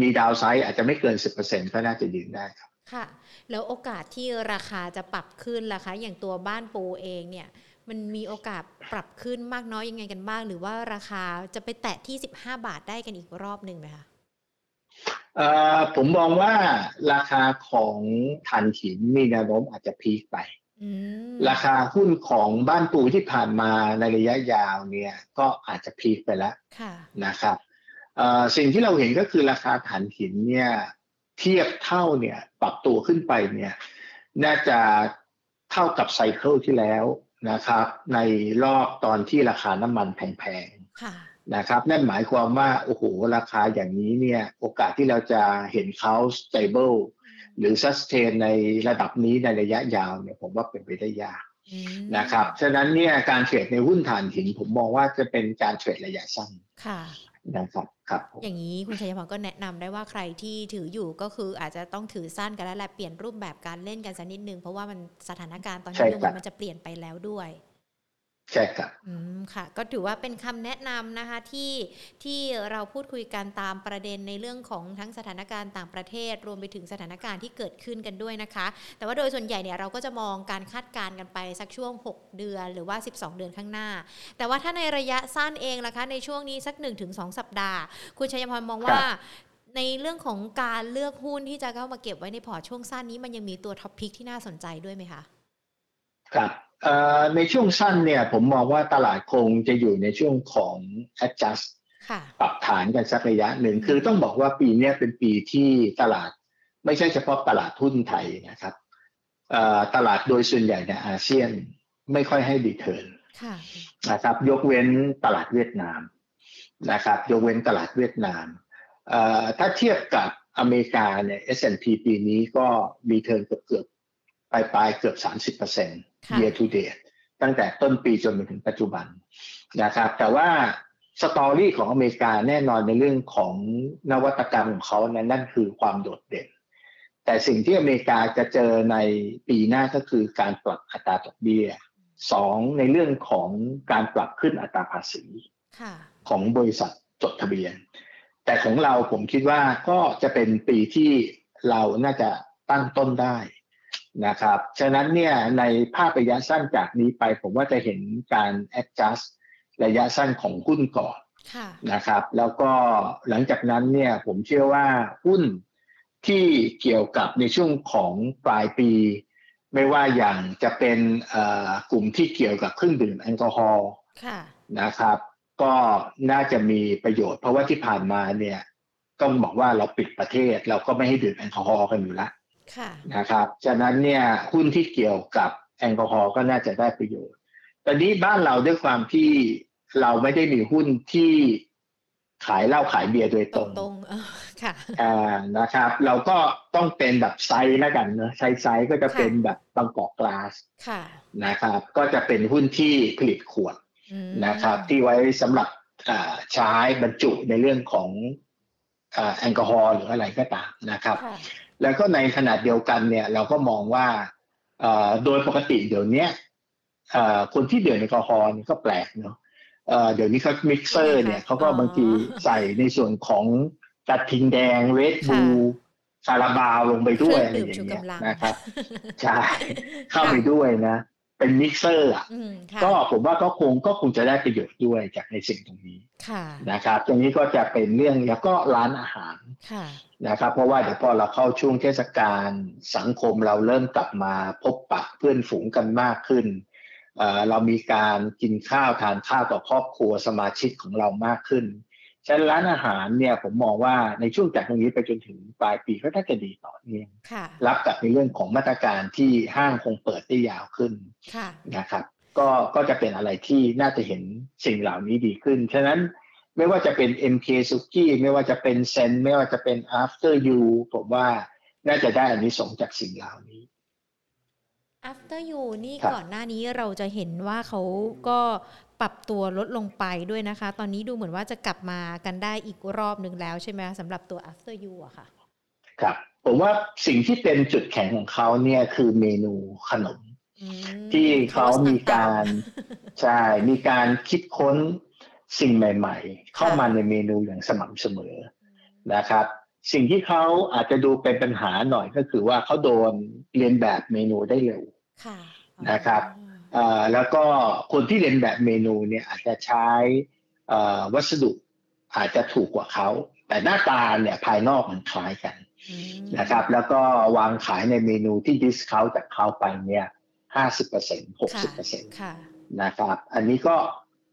มีดาวไซด์อาจจะไม่เกิน 10%ก็น่าจะยืนได้ครับค่ะ แล้วโอกาสที่ราคาจะปรับขึ้นล่ะคะ อย่างตัวบ้านปูเองเนี่ยมันมีโอกาสปรับขึ้นมากน้อยยังไงกันบ้าง หรือว่าราคาจะไปแตะที่ 15 บาทได้กันอีกรอบหนึ่งไหมคะ ผมมองว่าราคาของถ่านหินมีแนวโน้มอาจจะพีคไป ราคาหุ้นของบ้านปูที่ผ่านมาในระยะยาวเนี่ยก็อาจจะพีคไปแล้วนะครับสิ่งที่เราเห็นก็คือราคาถ่านหินเนี่ยเทียบเท่าเนี่ยปรับตัวขึ้นไปเนี่ยน่าจะเท่ากับไซเคิลที่แล้วนะครับ ในรอบตอนที่ราคาน้ำมันแพงๆ นะครับ นั่นหมายความว่า โอ้โห ราคาอย่างนี้เนี่ย โอกาสที่เราจะเห็นเขา stable หรือ sustain ในระดับนี้ในระยะยาวเนี่ย ผมว่าเป็นไปได้ยากนะครับ ฉะนั้นเนี่ยการเทรดในหุ้นถ่านหิน ผมมองว่าจะเป็นการเทรดระยะสั้นนะครับครับ อย่างนี้คุณชัยพรก็แนะนำได้ว่าใครที่ถืออยู่ก็คืออาจจะต้องถือสั้นกันแล้วแหละเปลี่ยนรูปแบบการเล่นกันสักนิดนึงเพราะว่ามันสถานการณ์ตอนนี้มันจะเปลี่ยนไปแล้วด้วย ใช่ครับอืมค่ะ ก็ถือว่าเป็นคำแนะนำนะคะที่ที่เราพูดคุยกันตามประเด็นในเรื่องของทั้งสถานการณ์ต่างประเทศ รวมไปถึงสถานการณ์ที่เกิดขึ้นกันด้วยนะคะ แต่ว่าโดยส่วนใหญ่เนี่ยเราก็จะมองการคาดการณ์กันไปสักช่วง 6 เดือนหรือว่า 12 เดือนข้างหน้า แต่ว่าถ้าในระยะสั้นเองล่ะคะ ในช่วงนี้สัก 1-2 สัปดาห์ คุณชัยพรมองว่าในเรื่องของการเลือกหุ้นที่จะเข้ามาเก็บไว้ในพอร์ตช่วงสั้นนี้มันยังมีตัวท็อปพิกที่น่าสนใจด้วยไหมคะ ครับ ในช่วงสั้นเนี่ยผมมองว่าตลาดคงจะอยู่ในช่วงของ adjust ปรับฐานกันสักระยะหนึ่งคือต้องบอกว่าปีนี้เป็นปีที่ตลาดไม่ใช่เฉพาะตลาดทุนไทยนะครับตลาดโดยส่วนใหญ่ในอาเซียนไม่ค่อยให้ดีเทิร์นนะครับ ยกเว้นตลาดเวียดนามนะครับ ยกเว้นตลาดเวียดนามถ้าเทียบกับอเมริกาเนี่ย S&P ปีนี้ก็มีเทิร์นเกือบ ปลายปลายเกือบ30% year to date ตั้งแต่ต้นปีจนไปถึงปัจจุบันนะครับ แต่ว่าสตอรี่ของอเมริกาแน่นอนในเรื่องของนวัตกรรมของเขานั้นนั่นคือความโดดเด่น แต่สิ่งที่อเมริกาจะเจอในปีหน้าก็คือการปรับอัตราดอกเบี้ยสองในเรื่องของการปรับขึ้นอัตราภาษีของบริษัทจดทะเบียน แต่ของเราผมคิดว่าก็จะเป็นปีที่เราน่าจะตั้งต้นได้ นะครับ ฉะนั้นเนี่ยในภาพระยะสั้นจากนี้ไป ผมว่าจะเห็นการ adjust ระยะสั้นของหุ้นก่อนนะครับ แล้วก็หลังจากนั้นเนี่ยผมเชื่อว่าหุ้นที่เกี่ยวกับในช่วงของปลายปี ไม่ว่าอย่างจะเป็นกลุ่มที่เกี่ยวกับเครื่องดื่มแอลกอฮอล์นะครับ ก็น่าจะมีประโยชน์ เพราะว่าที่ผ่านมาเนี่ยต้องบอกว่าเราปิดประเทศเราก็ไม่ให้ดื่มแอลกอฮอล์กันอยู่แล้ว นะครับฉะนั้นเนี่ยหุ้นที่เกี่ยวกับแอลกอฮอล์ก็น่าจะได้ประโยชน์ตอนนี้บ้านเราด้วยความที่เราไม่ได้มีหุ้นที่ขายเหล้าขายเบียร์โดยตรงตรงค่ะอ่านะครับ เราก็ต้องเป็นแบบไซส์แล้วกันเนอะไซส์ไซส์ก็จะเป็นแบบบางกอกกลาสค่ะนะครับ ก็จะเป็นหุ้นที่ผลิตขวดนะครับ ที่ไว้สำหรับใช้บรรจุในเรื่องของแอลกอฮอล์หรืออะไรก็ตามนะครับ แล้วก็ในขณะเดียวกันเนี่ย เราก็มองว่าโดยปกติเดี๋ยวนี้คนที่ดื่มแอลกอฮอล์ก็แปลกเนาะเดี๋ยวนี้เขามิกเซอร์เนี่ยเขาก็บางทีใส่ในส่วนของกระทิงแดง Red Bullคาราบาวลงไปด้วยอะไรอย่างเงี้ยนะครับใช่เข้าไปด้วยนะ เป็นมิกเซอร์อะก็ผมว่าก็คงก็คงจะได้ประโยชน์ด้วยจากในสิ่งตรงนี้นะครับ ตรงนี้ก็จะเป็นเรื่องแล้วก็ร้านอาหารนะครับ เพราะว่าเดี๋ยวพอเราเข้าช่วงเทศกาลสังคมเราเริ่มกลับมาพบปะเพื่อนฝูงกันมากขึ้นเรามีการกินข้าวทานข้าวต่อครอบครัวสมาชิกของเรามากขึ้น ฉะนั้นร้านอาหารเนี่ยผมมองว่าในช่วงจากตรงนี้ไปจนถึงปลายปีก็น่าจะดีต่อเนื่องรับกับในเรื่องของมาตรการที่ห้างคงเปิดได้ยาวขึ้นนะครับ ก็ก็จะเป็นอะไรที่น่าจะเห็นสิ่งเหล่านี้ดีขึ้น ฉะนั้นไม่ว่าจะเป็น MK s u k i ไม่ว่าจะเป็นเซนไม่ว่าจะเป็น After You ผมว่าน่าจะได้อันนี้สงจากสิ่งเหล่านี้ After You นี่ก่อนหน้านี้เราจะเห็นว่าเขาก็ปรับตัวลดลงไปด้วยนะคะ ตอนนี้ดูเหมือนว่าจะกลับมากันได้อีกรอบหนึ่งแล้วใช่ไหมสำหรับตัว after you อะค่ะ ครับ ผมว่าสิ่งที่เป็นจุดแข็งของเขาเนี่ยคือเมนูขนม ที่เขามีการใช่มีการคิดค้นสิ่งใหม่ ๆ เข้ามาในเมนูอย่างสม่ำเสมอนะครับ สิ่งที่เขาอาจจะดูเป็นปัญหาหน่อยก็คือว่าเขาโดนเลียนแบบเมนูได้เร็วนะครับแล้วก็คนที่เลียนแบบเมนูเนี่ยอาจจะใช้วัสดุอาจจะถูกกว่าเขา แต่หน้าตาเนี่ยภายนอกมันคล้ายกันนะครับ แล้วก็วางขายในเมนูที่ discount จากเขาไปเนี่ยห้าสิบเปอร์เซ็นต์หกสิบเปอร์เซ็นต์นะครับ อันนี้ก็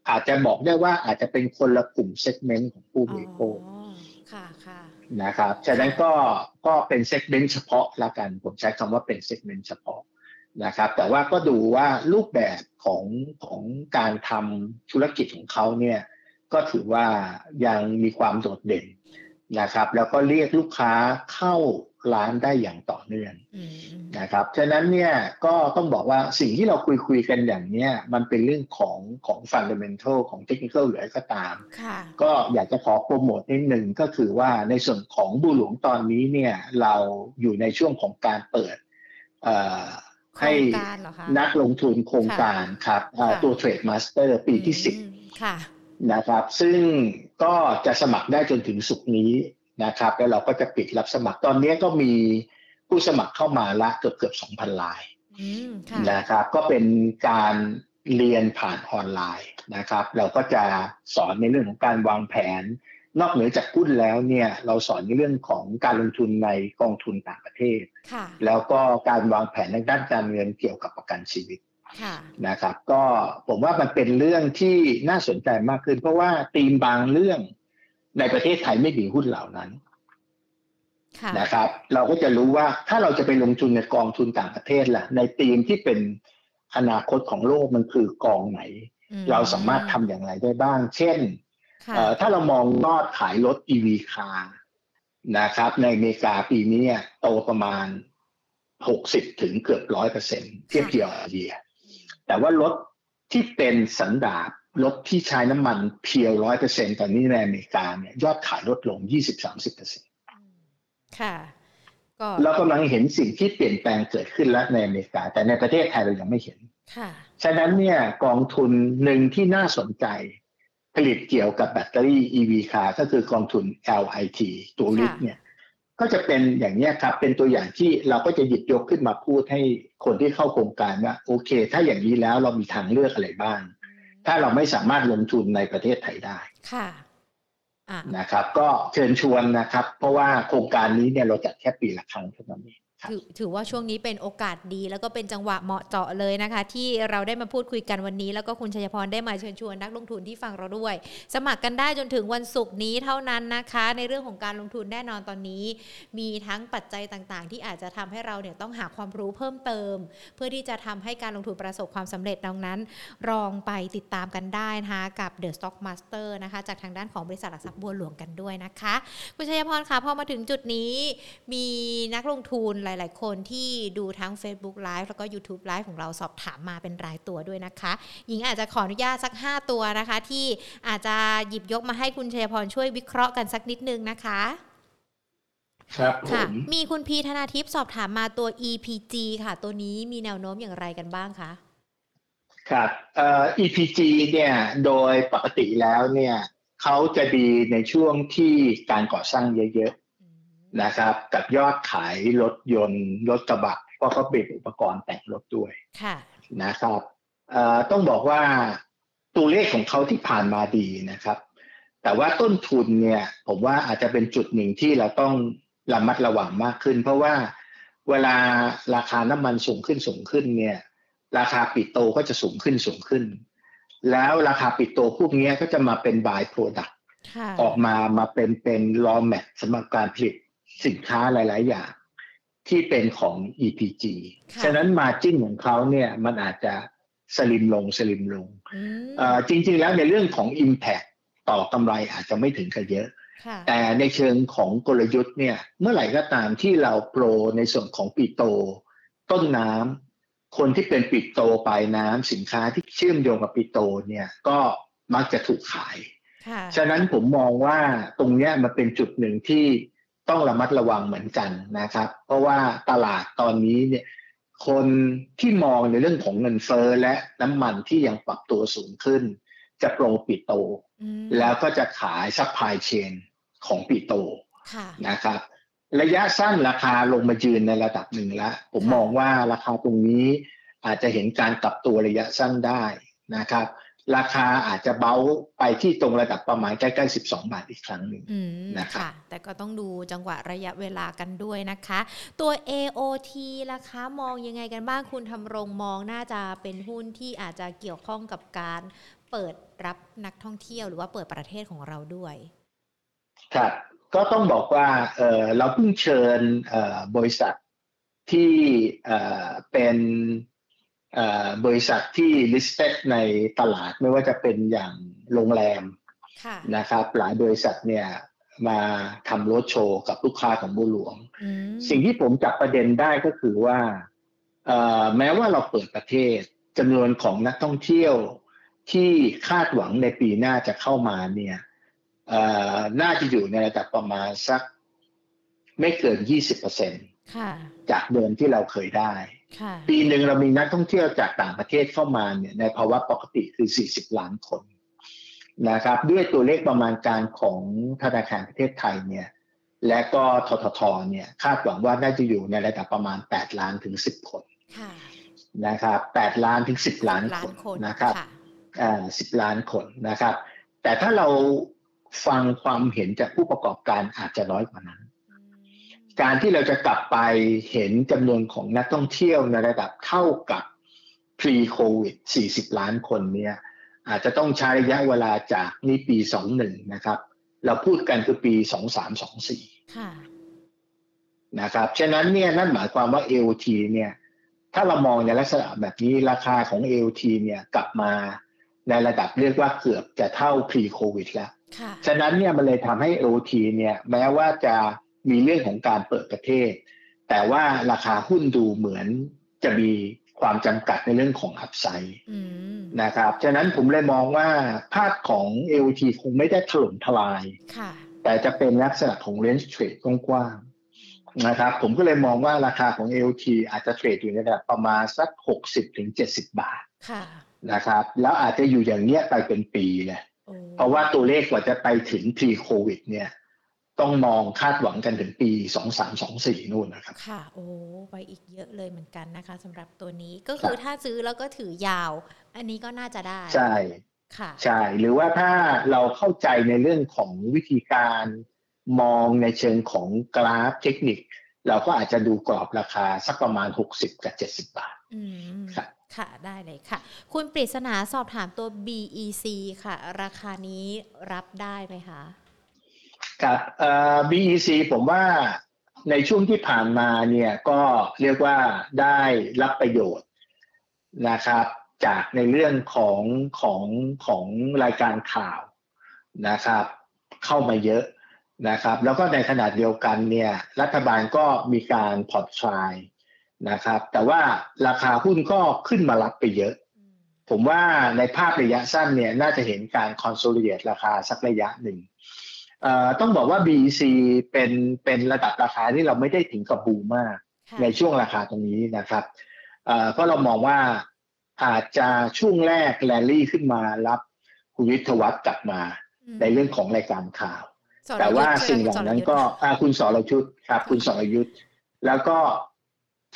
อาจจะบอกได้ว่าอาจจะเป็นคนละกลุ่ม segment ของผู้บริโภค นะครับ ฉะนั้นก็ก็เป็น segment เฉพาะละกัน ผมใช้คำว่าเป็น segment เฉพาะนะครับ แต่ว่าก็ดูว่ารูปแบบของของการทำธุรกิจของเขาเนี่ยก็ถือว่ายังมีความโดดเด่นนะครับ แล้วก็เรียกลูกค้าเข้า ร้านได้อย่างต่อเนื่องนะครับ ฉะนั้นเนี่ยก็ต้องบอกว่าสิ่งที่เราคุยคุยกันอย่างเนี้ยมันเป็นเรื่องของของ fundamental ของเทคนิคหรืออะไรก็ตาม ก็อยากจะขอโปรโมทนิดหนึ่งก็คือว่าในส่วนของบัวหลวงตอนนี้เนี่ยเราอยู่ในช่วงของการเปิดให้นักลงทุนโครงการครับตัว Trade Master ปีที่สิบนะครับ ซึ่งก็จะสมัครได้จนถึงศุกร์นี้ นะครับ แล้วเราก็จะปิดรับสมัครตอนนี้ก็มีผู้สมัครเข้ามาละเกือบเกือบสองพันรายนะครับ ก็เป็นการเรียนผ่านออนไลน์นะครับ เราก็จะสอนในเรื่องของการวางแผน นอกเหนือจากหุ้นแล้วเนี่ยเราสอนในเรื่องของการลงทุนในกองทุนต่างประเทศ แล้วก็การวางแผนในด้านการเงินเกี่ยวกับประกันชีวิตนะครับ ก็ผมว่ามันเป็นเรื่องที่น่าสนใจมากขึ้น เพราะว่าธีมบางเรื่อง ในประเทศไทยไม่มีหุ้นเหล่านั้นนะครับ เราก็จะรู้ว่าถ้าเราจะไปลงทุนในกองทุนต่างประเทศล่ะ ในธีมที่เป็นอนาคตของโลกมันคือกองไหน เราสามารถทำอย่างไรได้บ้าง เช่นถ้าเรามองยอดขายรถ EV คาร์นะครับ ในอเมริกาปีนี้โตประมาณ 60 ถึงเกือบร้อยเปอร์เซ็นเทียบเทียบเดีย แต่ว่ารถที่เป็นสันดาบ รถที่ใช้น้ำมันเพียวร้อยเปอร์เซ็นตอนนี้ในอเมริกาเนี่ยยอดขายลดลงยี่สิบสามสิบเปอร์เซ็นต์ค่ะก็เรากำลังเห็นสิ่งที่เปลี่ยนแปลงเกิดขึ้นแล้วในอเมริกา แต่ในประเทศไทยเรายังไม่เห็นค่ะฉะนั้นเนี่ยกองทุนหนึ่งที่น่าสนใจ ผลิตเกี่ยวกับแบตเตอรี่ EV คาร์ก็คือกองทุน LIT ตัวลิทเนี่ยก็จะเป็นอย่างนี้ครับ เป็นตัวอย่างที่เราก็จะหยิบยกขึ้นมาพูดให้คนที่เข้าโครงการว่าโอเค ถ้าอย่างนี้แล้วเรามีทางเลือกอะไรบ้าง ถ้าเราไม่สามารถลงทุนในประเทศไทยได้ค่ะนะครับ ก็เชิญชวนนะครับ เพราะว่าโครงการนี้เนี่ยเราจัดแค่ปีละครั้งเท่านั้นเอง ถือถือว่าช่วงนี้เป็นโอกาสดี แล้วก็เป็นจังหวะเหมาะเจาะเลยนะคะ ที่เราได้มาพูดคุยกันวันนี้ แล้วก็คุณชัยพรได้มาเชิญชวนนักลงทุนที่ฟังเราด้วย สมัครกันได้จนถึงวันศุกร์นี้เท่านั้นนะคะ ในเรื่องของการลงทุนแน่นอนตอนนี้ มีทั้งปัจจัยต่างๆ ที่อาจจะทำให้เราเนี่ยต้องหาความรู้เพิ่มเติม เพื่อที่จะทำให้การลงทุนประสบความสำเร็จดังนั้นลองไปติดตามกันได้นะคะกับ The Stock Master นะคะจากทางด้านของบริษัทหลักทรัพย์บัวหลวงกันด้วยนะคะ คุณชัยพรคะพอมาถึงจุดนี้มีนักลงทุนหลาย ๆ คนที่ที่ดูทั้ง Facebook Live แล้วก็ YouTube Live ของเราสอบถามมาเป็นรายตัวด้วยนะคะ หญิงอาจจะขออนุญาตสัก 5 ตัวนะคะ ที่อาจจะหยิบยกมาให้คุณชัยพรช่วยวิเคราะห์กันสักนิดนึงนะคะครับค่ะมีคุณพีธนาทิพย์สอบถามมาตัว EPG ค่ะ ตัวนี้มีแนวโน้มอย่างไรกันบ้างคะครับเอ่อ EPG เนี่ยโดยปกติแล้วเนี่ยเขาจะดีในช่วงที่การก่อสร้างเยอะ นะครับ กับยอดขายรถยนต์รถกระบะเพราะเขาเป็นอุปกรณ์แต่งรถด้วยนะครับต้องบอกว่าตัวเลขของเขาที่ผ่านมาดีนะครับ แต่ว่าต้นทุนเนี่ยผมว่าอาจจะเป็นจุดหนึ่งที่เราต้องระมัดระวังมากขึ้น เพราะว่าเวลาราคาน้ำมันสูงขึ้นสูงขึ้นเนี่ย ราคา petro ก็จะสูงขึ้นสูงขึ้น แล้วราคา petro พวกนี้ก็จะมาเป็น by-product ออกมามาเป็นเป็น raw mat สำหรับการผลิต สินค้าหลาย ๆ อย่างที่เป็นของ EPG ฉะนั้น margin ของเขาเนี่ยมันอาจจะ slim ลง slim ลง จริง ๆ แล้วในเรื่องของ impact ต่อกำไรอาจจะไม่ถึงกันเยอะ แต่ในเชิงของกลยุทธ์เนี่ยเมื่อไหร่ก็ตามที่เราโปรในส่วนของปีโต ต้นน้ำคนที่เป็นปิโตปลายน้ำสินค้าที่เชื่อมโยงกับปิโตเนี่ยก็มักจะถูกขาย ฉะนั้นผมมองว่าตรงนี้มันเป็นจุดหนึ่งที่ ต้องระมัดระวังเหมือนกันนะครับ เพราะว่าตลาดตอนนี้เนี่ยคนที่มองในเรื่องของเงินเฟ้อและน้ำมันที่ยังปรับตัวสูงขึ้น จะ pro petro แล้วก็จะสาย supply chain ของ petro นะครับ ระยะสั้นราคาลงมายืนในระดับหนึ่งแล้ว ผมมองว่าราคาตรงนี้อาจจะเห็นการกลับตัวระยะสั้นได้นะครับ ราคาอาจจะเบ้าไปที่ตรงระดับประมาณใกล้ๆ 12 บาทอีกครั้งหนึ่งนะครับแต่ก็ต้องดูจังหวะระยะเวลากันด้วยนะคะ ตัว AOT ราคามองยังไงกันบ้างคุณทำรงมองน่าจะเป็นหุ้นที่อาจจะเกี่ยวข้องกับการเปิดรับนักท่องเที่ยวหรือว่าเปิดประเทศของเราด้วย ครับ ก็ต้องบอกว่าเเราเพิ่งเชิญบริษัทที่เป็น บริษัทที่ listed ในตลาดไม่ว่าจะเป็นอย่างโรงแรมนะครับ หลายบริษัทเนี่ยมาทำรถโชว์กับลูกค้าของบุหลวง สิ่งที่ผมจับประเด็นได้ก็คือว่าแม้ว่าเราเปิดประเทศจำนวนของนักท่องเที่ยวที่คาดหวังในปีหน้าจะเข้ามาเนี่ยน่าจะอยู่ในระดับประมาณสักไม่เกิน 20%จากเดิมที่เราเคยได้ ปีหนึ่งเรามีนักท่องเที่ยวจากต่างประเทศเข้ามาเนี่ยในภาวะปกติคือ 40 ล้านคนนะครับ ด้วยตัวเลขประมาณการของธนาคารประเทศไทยเนี่ยและก็ทททเนี่ยคาดหวังว่าน่าจะอยู่ในระดับประมาณ 8 ล้านถึง 10 คนนะครับ8ล้านถึง 10 ล้านคนนะครับอ่า10 ล้านคนนะครับ แต่ถ้าเราฟังความเห็นจากผู้ประกอบการอาจจะน้อยกว่านั้น การที่เราจะกลับไปเห็นจำนวนของนักท่องเที่ยวในระดับเท่ากับ pre covid 40 ล้านคนเนี่ยอาจจะต้องใช้ระยะเวลาจากนี่ปี 21 นะครับ เราพูดกันคือปี 2324นะครับ ฉะนั้นเนี่ยนั่นหมายความว่า AOT เนี่ย ถ้าเรามองในลักษณะแบบนี้ราคาของ AOT เนี่ยกลับมาในระดับเรียกว่าเกือบจะเท่า pre covid แล้ว ฉะนั้นเนี่ยมันเลยทำให้ AOT เนี่ยแม้ว่าจะ มีเรื่องของการเปิดประเทศ แต่ว่าราคาหุ้นดูเหมือนจะมีความจำกัดในเรื่องของอัพไซด์นะครับ ฉะนั้นผมเลยมองว่าภาพของ LT คงไม่ได้ถล่มทลาย แต่จะเป็นลักษณะของ range trade กว้างๆนะครับ ผมก็เลยมองว่าราคาของ LT อาจจะเทรดอยู่ในระดับประมาณสัก 60-70 บาทนะครับ แล้วอาจจะอยู่อย่างเนี้ยไปเป็นปีเลยเพราะว่าตัวเลขกว่าจะไปถึง pre covid เนี่ย ต้องมองคาดหวังกันถึงปีสองสามสองสี่นู่นนะครับ ค่ะ โอ้ไปอีกเยอะเลยเหมือนกันนะคะสำหรับตัวนี้ก็คือถ้าซื้อแล้วก็ถือยาว อันนี้ก็น่าจะได้ ใช่ค่ะใช่ หรือว่าถ้าเราเข้าใจในเรื่องของวิธีการมองในเชิงของกราฟเทคนิค เราก็อาจจะดูกรอบราคาสักประมาณ 60 กับ 70 บาทอืมค่ะค่ะ ได้เลยค่ะ คุณปริศนาสอบถามตัว BEC ค่ะ ราคานี้รับได้ไหมคะ ครับ BEC ผมว่าในช่วงที่ผ่านมาเนี่ยก็เรียกว่าได้รับประโยชน์นะครับ จากในเรื่องของของของรายการข่าวนะครับ เข้ามาเยอะนะครับ แล้วก็ในขนาดเดียวกันเนี่ยรัฐบาลก็มีการผ่อนคลายนะครับ แต่ว่าราคาหุ้นก็ขึ้นมารับไปเยอะ ผมว่าในภาพระยะสั้นเนี่ยน่าจะเห็นการคอนโซลิเดตราคาสักระยะหนึ่ง ต้องบอกว่า BEC เป็นเป็นระดับราคาที่เราไม่ได้ถึงกับบูมมาก ในช่วงราคาตรงนี้นะครับเพราะเรามองว่าอาจจะช่วงแรกแลลี่ขึ้นมารับคุณวิทวัฒน์กลับมา ในเรื่องของรายการข่าว แต่ว่าสิ่งเหล่านั้นก็คุณสรชุดครับ คุณสรยุทธแล้วก็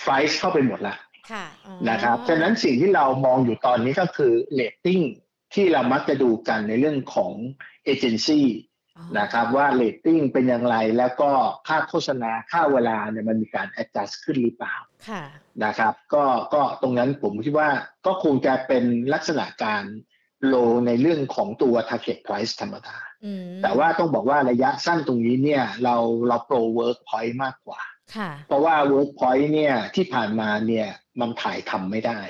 price เข้าไปหมดละนะครับฉะนั้นสิ่งที่เรามองอยู่ตอนนี้ก็คือเลตติ้งที่เรามักจะดูกันในเรื่องของเอเจนซี่ นะครับว่าเลตติ้งเป็นอย่างไร แล้วก็ค่าโฆษณาค่าเวลาเนี่ยมันมีการ adjust ขึ้นหรือเปล่านะครับก็ก็ตรงนั้นผมคิดว่าก็คงจะเป็นลักษณะการ roll ในเรื่องของตัว target price ธรรมดา แต่ว่าต้องบอกว่าระยะสั้นตรงนี้เนี่ยเราเราโปร Workpoint มากกว่า เพราะว่า work point เนี่ยที่ผ่านมาเนี่ยมันถ่ายทำไม่ได้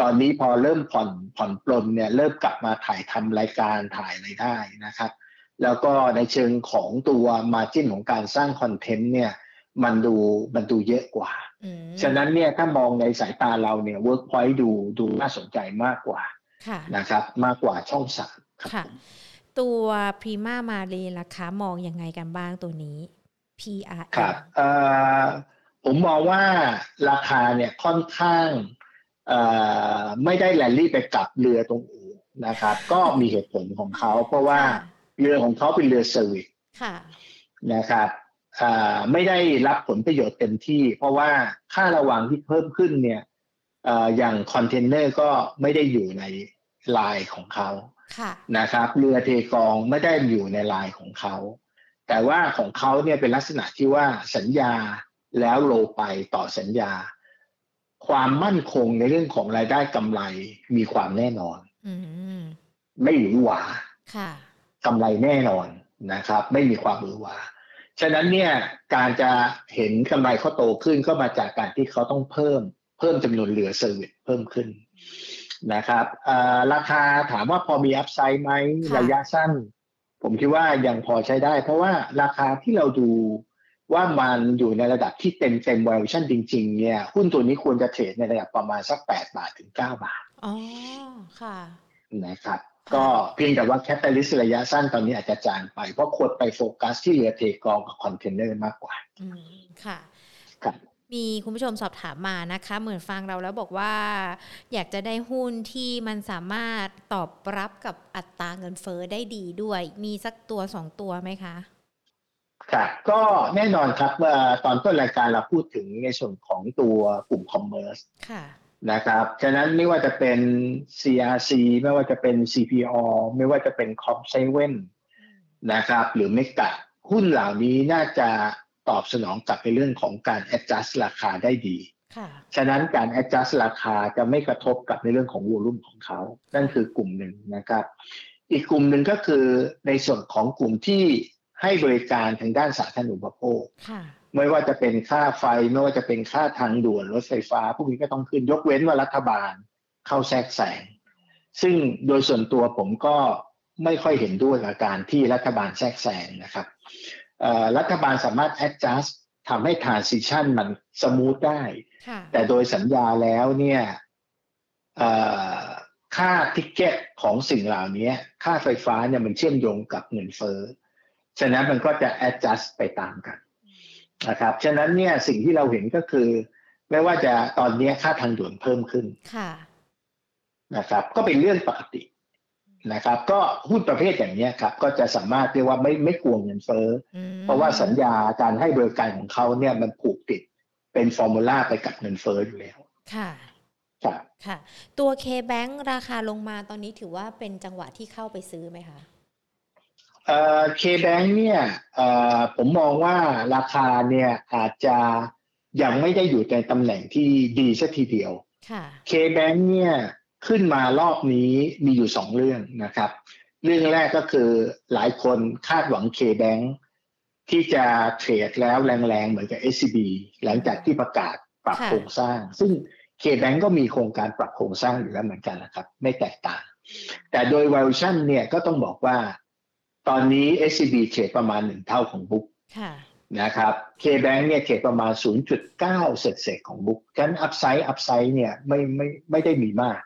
ตอนนี้พอเริ่มผ่อนผ่อนปลนเนี่ยเริ่มกลับมาถ่ายทำรายการถ่ายอะไรได้นะครับ แล้วก็ในเชิงของตัว margin ของการสร้าง content เนี่ยมันดูมันดูเยอะกว่า ฉะนั้นเนี่ยถ้ามองในสายตาเราเนี่ยเวิร์กพอยต์ดูดูน่าสนใจมากกว่านะครับ มากกว่าช่องสามค่ะ ตัวพรีมามารีนราคามองยังไงกันบ้างตัวนี้ PRM ครับเอ่อผมมองว่าราคาเนี่ยค่อนข้างเอ่อไม่ได้แลนลี่ไปกับเรือเทกองนะครับ ก็มีเหตุผลของเขาเพราะว่า เรือของเขาเป็นเรือ service นะครับไม่ได้รับผลประโยชน์เต็มที่ เพราะว่าค่าระวังที่เพิ่มขึ้นเนี่ยอย่างคอนเทนเนอร์ก็ไม่ได้อยู่ในลายของเขานะครับเรือเทกองไม่ได้อยู่ในลายของเขา แต่ว่าของเขาเนี่ยเป็นลักษณะที่ว่าสัญญาแล้วโลไปต่อสัญญา ความมั่นคงในเรื่องของรายได้กำไรมีความแน่นอนไม่หวือหวา กำไรแน่นอนนะครับ ไม่มีความหวือหวาฉะนั้นเนี่ยการจะเห็นกำไรเขาโตขึ้นก็มาจากการที่เขาต้องเพิ่ม เพิ่มจำนวนเรือเซอร์วิสเพิ่มขึ้นนะครับราคาถามว่าพอมีอัพไซด์ไหมระยะสั้น ผมคิดว่ายังพอใช้ได้ เพราะว่าราคาที่เราดูว่ามันอยู่ในระดับที่เต็มเต็ม valuation จริง ๆ เนี่ย หุ้นตัวนี้ควรจะเทรดในระดับประมาณสัก 8 บาทถึง 9 บาท อ๋อ ค่ะ นะครับ ก็เพียงแต่ว่า catalyst ระยะสั้นตอนนี้อาจจะจางไป เพราะควรไปโฟกัสที่เรือเทกองกับคอนเทนเนอร์มากกว่า อืมค่ะครับมีคุณผู้ชมสอบถามมานะคะ เหมือนฟังเราแล้วบอกว่า อยากจะได้หุ้นที่มันสามารถตอบรับกับอัตราเงินเฟ้อได้ดีด้วย มีสักตัวสองตัวไหมคะครับก็แน่นอนครับว่าตอนต้นรายการเราพูดถึงในส่วนของตัวกลุ่ม commerce นะครับ ฉะนั้นไม่ว่าจะเป็น CRC ไม่ว่าจะเป็น CPO ไม่ว่าจะเป็น c o m 7นะครับ หรือเมกะหุ้นเหล่านี้น่าจะตอบสนองกับในเรื่องของการ adjust ราคาได้ดีฉะนั้นการ adjust ราคาจะไม่กระทบกับในเรื่องของวอลุ่มของเขา นั่นคือกลุ่มหนึ่งนะครับ อีกกลุ่มหนึ่งก็คือในส่วนของกลุ่มที่ให้บริการทางด้านสาธารณูปโภคไม่ว่าจะเป็นค่าไฟไม่ว่าจะเป็นค่าทางด่วนรถไฟฟ้า พวกนี้ก็ต้องขึ้นยกเว้นว่ารัฐบาลเข้าแทรกแซงซึ่งโดยส่วนตัวผมก็ไม่ค่อยเห็นด้วยกับการที่รัฐบาลแทรกแซงนะครับรัฐบาลสามารถ adjust ทำให้ transition มัน smooth ได้ แต่โดยสัญญาแล้วเนี่ยค่า ticket ของสิ่งเหล่านี้ค่าไฟฟ้าเนี่ยมันเชื่อมโยงกับเงินเฟ้อ ฉะนั้นมันก็จะ adjust ไปตามกัน นะครับ ฉะนั้นเนี่ยสิ่งที่เราเห็นก็คือ ไม่ว่าจะตอนนี้ค่าทางด่วนเพิ่มขึ้นนะครับ ก็เป็นเรื่องปกตินะครับ ก็หุ้นประเภทอย่างนี้ครับ ก็จะสามารถเรียกว่าไม่ไม่กลัวเงินเฟ้อเพราะว่าสัญญาการให้บริการของเขาเนี่ยมันผูกติดเป็นฟอร์มูลาไปกับเงินเฟ้ออยู่แล้ว ค่ะครับค่ะ ตัว K-Bank ราคาลงมาตอนนี้ถือว่าเป็นจังหวะที่เข้าไปซื้อไหมคะ เคแบงเนี่ยผมมองว่าราคาเนี่ยอาจจะยังไม่ได้อยู่ในตำแหน่งที่ดีสักทีเดียวเคแบงเนี่ยขึ้นมารอบนี้มีอยู่สองเรื่องนะครับ เรื่องแรกก็คือหลายคนคาดหวังเคแบงที่จะเทรดแล้วแรงๆ เหมือนกับ SCB หลังจากที่ประกาศปรับโครงสร้าง ซึ่งเคแบงก็มีโครงการปรับโครงสร้างอยู่แล้วเหมือนกันนะครับ ไม่แตกต่าง แต่โดย valuation เนี่ยก็ต้องบอกว่า ตอนนี้ SCB เทรดประมาณหนึ่งเท่าของ book นะครับ K-Bank เนี่ย trade ประมาณ 0.9 เศษเศษของ book ฉะนั้น upside upside เนี่ยไม่ไม่ไม่ได้มีมาก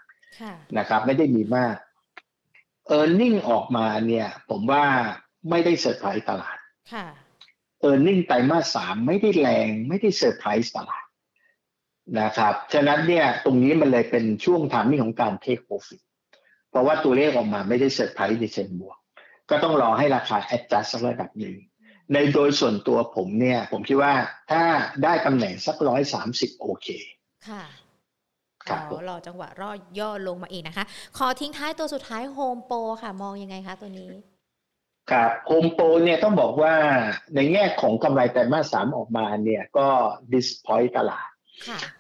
นะครับไม่ได้มีมาก e a r n i n g ออกมาเนี่ย ผมว่าไม่ได้เซอร์ไพรส์ตลาด e a r n i n g ไตรมาสสามไม่ได้แรงไม่ได้เซอร์ไพรส์ตลาดนะครับ ฉะนั้นเนี่ยตรงนี้มันเลยเป็นช่วง timing ของการ take profitเพราะว่าตัวเลขออกมาไม่ได้เซอร์ไพรส์ในเชิงบวก ก็ต้องรอให้ราคา adjust สักระดับหนึ่งในโดยส่วนตัวผมเนี่ย ผมคิดว่าถ้าได้ตำแหน่งสักร้อยสามสิบโอเค ค่ะครับรอจังหวะรอย่อลงมาอีกนะคะ ขอทิ้งท้ายตัวสุดท้ายโฮมโปรค่ะ มองยังไงคะตัวนี้ ครับโฮมโปรเนี่ยต้องบอกว่าในแง่ของกำไรไตรมาสสามออกมาเนี่ยก็ disappoint ตลาด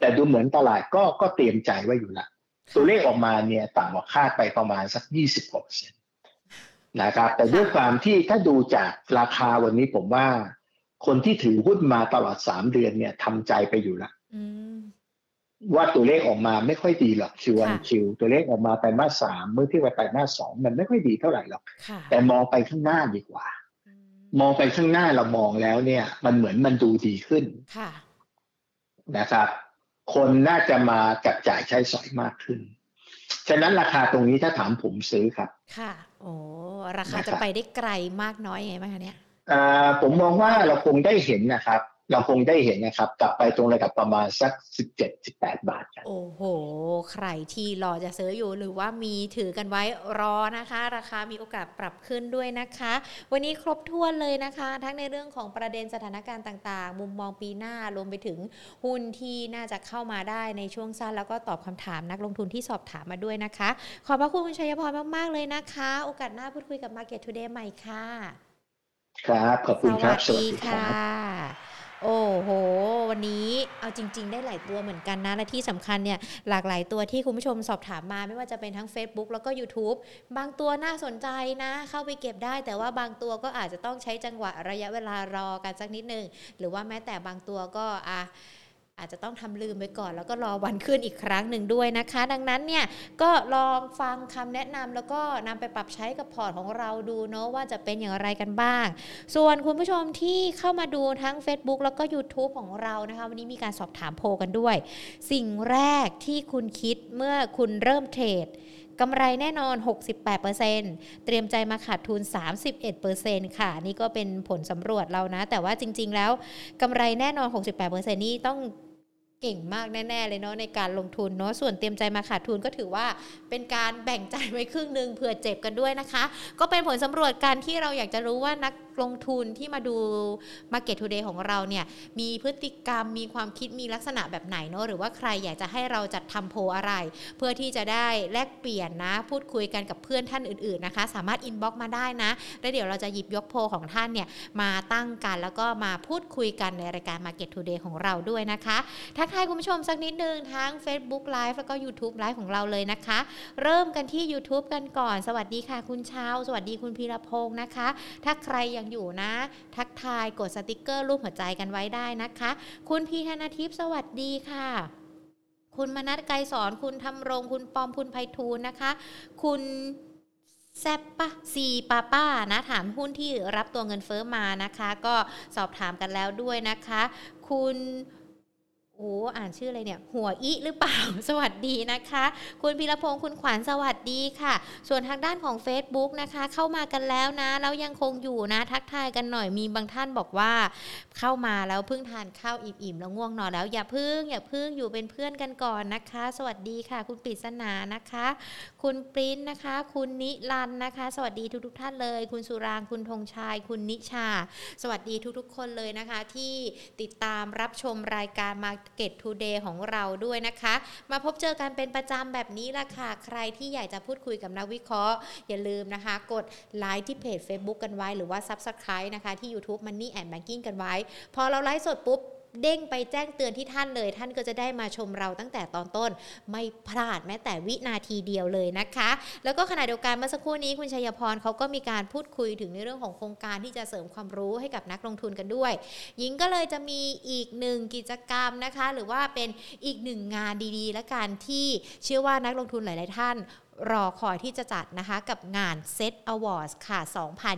แต่ดูเหมือนตลาดก็ก็เตรียมใจไว้อยู่ละตัวเลขออกมาเนี่ยต่ำกว่าคาดไปประมาณสักยี่สิบกว่าเปอร์เซ็นต์ นะครับ แต่ด้วยความที่ถ้าดูจากราคาวันนี้ผมว่า คนที่ถือหุ้นมาตลอดสามเดือนเนี่ยทำใจไปอยู่ละว่าตัวเลขออกมาไม่ค่อยดีหรอกคิววันคิวตัวเลขออกมาไตรมาสสามเมื่อที่ว่าไตรมาสสองมันไม่ค่อยดีเท่าไหร่หรอก แต่มองไปข้างหน้าดีกว่า มองไปข้างหน้าเรามองแล้วเนี่ย มันเหมือนมันดูดีขึ้นนะครับ คนน่าจะมาจับจ่ายใช้สอยมากขึ้น ฉะนั้นราคาตรงนี้ถ้าถามผมซื้อครับ ค่ะ โอ้ราคาจะไปได้ไกลมากน้อยไงบ้างคะเนี่ยผมมองว่าเราคงได้เห็นนะครับ เราคงได้เห็นนะครับ กลับไปตรงระดับประมาณสัก 17-18 บาทครับโอ้โห ใครที่รอจะซื้ออยู่หรือว่ามีถือกันไว้รอนะคะ ราคามีโอกาสปรับขึ้นด้วยนะคะ วันนี้ครบถ้วนเลยนะคะ ทั้งในเรื่องของประเด็นสถานการณ์ต่างๆ มุมมองปีหน้ารวมไปถึงหุ้นที่น่าจะเข้ามาได้ในช่วงสั้น แล้วก็ตอบคำถามนักลงทุนที่สอบถามมาด้วยนะคะ ขอบพระคุณคุณชัยพรมากๆเลยนะคะ โอกาสหน้าพูดคุยกับ Market Today ใหม่ค่ะ ครับ ขอบคุณครับ สวัสดีค่ะ โอ้โห วันนี้เอาจริง ๆ ได้หลายตัวเหมือนกันนะ และที่สำคัญเนี่ยหลากหลายตัวที่คุณผู้ชมสอบถามมาไม่ว่าจะเป็นทั้ง Facebook แล้วก็ YouTube บางตัวน่าสนใจนะ เข้าไปเก็บได้ แต่ว่าบางตัวก็อาจจะต้องใช้จังหวะระยะเวลารอกันสักนิดนึง หรือว่าแม้แต่บางตัวก็อะ อาจจะต้องทำลืมไปก่อน แล้วก็รอวันขึ้นอีกครั้งหนึ่งด้วยนะคะ ดังนั้นเนี่ยก็ลองฟังคำแนะนำแล้วก็นำไปปรับใช้กับพอร์ตของเราดูเนาะว่าจะเป็นอย่างไรกันบ้าง ส่วนคุณผู้ชมที่เข้ามาดูทั้ง Facebook แล้วก็ YouTube ของเรานะคะ วันนี้มีการสอบถามโพกันด้วย สิ่งแรกที่คุณคิดเมื่อคุณเริ่มเทรดกำไรแน่นอน 68%เตรียมใจมาขาดทุน 31%ค่ะ นี่ก็เป็นผลสำรวจเรานะ แต่ว่าจริง ๆ แล้วกำไรแน่นอน 68%นี่ต้อง เก่งมากแน่ๆเลยเนาะในการลงทุนเนาะส่วนเตรียมใจมาขาดทุนก็ถือว่าเป็นการแบ่งใจไว้ครึ่งหนึ่งเผื่อเจ็บกันด้วยนะคะ ก็เป็นผลสำรวจการที่เราอยากจะรู้ว่านักลงทุนที่มาดู Market Today ของเราเนี่ยมีพฤติกรรมมีความคิดมีลักษณะแบบไหนเนาะหรือว่าใครอยากจะให้เราจัดทำโพอะไร เพื่อที่จะได้แลกเปลี่ยนนะ พูดคุยกันกับเพื่อนท่านอื่นๆนะคะ สามารถอินบ็อกมาได้นะแล้วเดี๋ยวเราจะหยิบยกโพของท่านเนี่ยมาตั้งกันแล้วก็มาพูดคุยกันในรายการ Market Today ของเราด้วยนะคะทักทายคุณผู้ชมสักนิดนึงทั้ง Facebook Live แล้วก็ YouTube Live ของเราเลยนะคะ เริ่มกันที่ YouTube กันก่อน สวัสดีค่ะ คุณเช้า สวัสดีคุณพีรพงศ์นะคะ ถ้าใครยังอยู่นะ ทักทายกดสติกเกอร์รูปหัวใจกันไว้ได้นะคะ คุณพีธนาทิพย์สวัสดีค่ะคุณมนัทไกรสอนคุณทำรง คุณปอมคุณไพฑูรย์นะคะ คุณแซปปะซีป้าป้านะ ถามหุ้นที่รับตัวเงินเฟอ้อมานะคะ ก็สอบถามกันแล้วด้วยนะคะ คุณ โอ้อ่านชื่ออะไรเนี่ย หัวอีหรือเปล่า สวัสดีนะคะ คุณพิรพงศ์คุณขวัญสวัสดีค่ะ ส่วนทางด้านของ Facebook นะคะ เข้ามากันแล้วนะ แล้วยังคงอยู่นะ ทักทายกันหน่อยมีบางท่านบอกว่า เข้ามาแล้วเพิ่งทานข้าวอิ่มๆแล้วง่วงนอนแล้วอย่าพึ่งอย่าพึ่งอยู่เป็นเพื่อนกันก่อนนะคะ สวัสดีค่ะ คุณปริศนานะคะ คุณปริ้นนะคะ คุณนิรันนะคะ สวัสดีทุกๆ ท่านเลย คุณสุรางคุณธงชัยคุณนิชา สวัสดีทุกๆ คนเลยนะคะ ที่ติดตามรับชมรายการ Market Today ของเราด้วยนะคะ มาพบเจอกันเป็นประจำแบบนี้ละค่ะ ใครที่อยากจะพูดคุยกับนักวิเคราะห์ อย่าลืมนะคะ กดไลค์ที่เพจ Facebook กันไว้ หรือว่า Subscribe นะคะที่ YouTube Money and Banking กันไว้ พอเราไลฟ์สดปุ๊บ เด้งไปแจ้งเตือนที่ท่านเลย ท่านก็จะได้มาชมเราตั้งแต่ตอนต้น ไม่พลาดแม้แต่วินาทีเดียวเลยนะคะ แล้วก็ขณะเดียวกันเมื่อสักครู่นี้คุณชัยพรเขาก็มีการพูดคุยถึงในเรื่องของโครงการที่จะเสริมความรู้ให้กับนักลงทุนกันด้วย หญิงก็เลยจะมีอีกหนึ่งกิจกรรมนะคะ หรือว่าเป็นอีกหนึ่งงานดีๆ และการที่เชื่อว่านักลงทุนหลาย ๆ ท่าน รอคอยที่จะจัดนะคะกับงาน Set Awards ค่ะ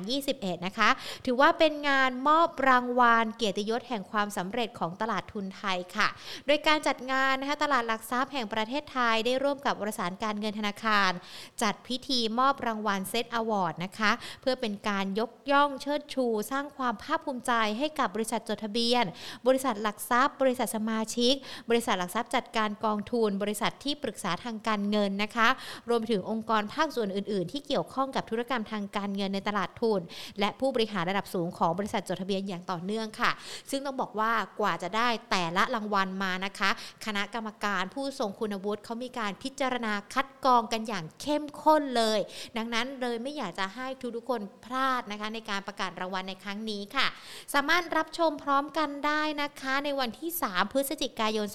2021 นะคะ ถือว่าเป็นงานมอบรางวัลเกียรติยศแห่งความสำเร็จของตลาดทุนไทยค่ะ โดยการจัดงานนะคะตลาดหลักทรัพย์แห่งประเทศไทยได้ร่วมกับบริษัทการเงินธนาคาร จัดพิธีมอบรางวัล Set Award นะคะ เพื่อเป็นการยกย่องเชิดชู สร้างความภาคภูมิใจให้กับบริษัทจดทะเบียน บริษัทหลักทรัพย์ บริษัทสมาชิก บริษัทหลักทรัพย์จัดการกองทุน บริษัทที่ปรึกษาทางการเงินนะคะ รวมถึงถึงองค์กรภาคส่วนอื่น ๆ ที่เกี่ยวข้องกับธุรกรรมทางการเงินในตลาดทุน และผู้บริหารระดับสูงของบริษัทจดทะเบียนอย่างต่อเนื่องค่ะ ซึ่งต้องบอกว่ากว่าจะได้แต่ละรางวัลมานะคะ คณะกรรมการผู้ทรงคุณวุฒิเขามีการพิจารณาคัดกรองกันอย่างเข้มข้นเลย ดังนั้นเลยไม่อยากจะให้ทุกๆคนพลาดนะคะ ในการประกาศรางวัลในครั้งนี้ค่ะ สามารถรับชมพร้อมกันได้นะคะ ในวันที่ 3 พฤศจิกายน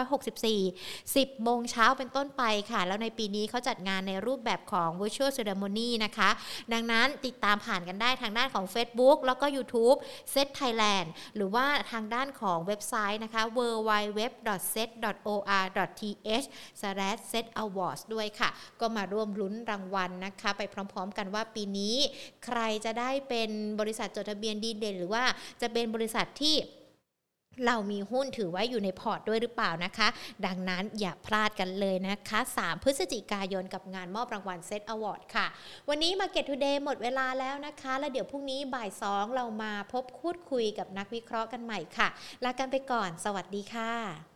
2564 10 โมงเช้าเป็นต้นไปค่ะ แล้วในปีนี้เขาจัดงานในรูปแบบของ Virtual Ceremony นะคะ ดังนั้นติดตามผ่านกันได้ทางด้านของ Facebook แล้วก็ YouTube SET Thailand หรือว่าทางด้านของเว็บไซต์นะคะ www.set.or.th/setawards ด้วยค่ะ ก็มาร่วมลุ้นรางวัลนะคะ ไปพร้อมๆ กันว่าปีนี้ ใครจะได้เป็นบริษัทจดทะเบียนดีเด่น หรือว่าจะเป็นบริษัทที่ เรามีหุ้นถือไว้อยู่ในพอร์ตด้วยหรือเปล่านะคะ ดังนั้นอย่าพลาดกันเลยนะคะ 3 พฤศจิกายนกับงานมอบรางวัล SET Awards ค่ะ วันนี้ Market Today หมดเวลาแล้วนะคะ แล้วเดี๋ยวพรุ่งนี้บ่าย 2 เรามาพบคูดคุยกับนักวิเคราะห์กันใหม่ค่ะ ลากันไปก่อน สวัสดีค่ะ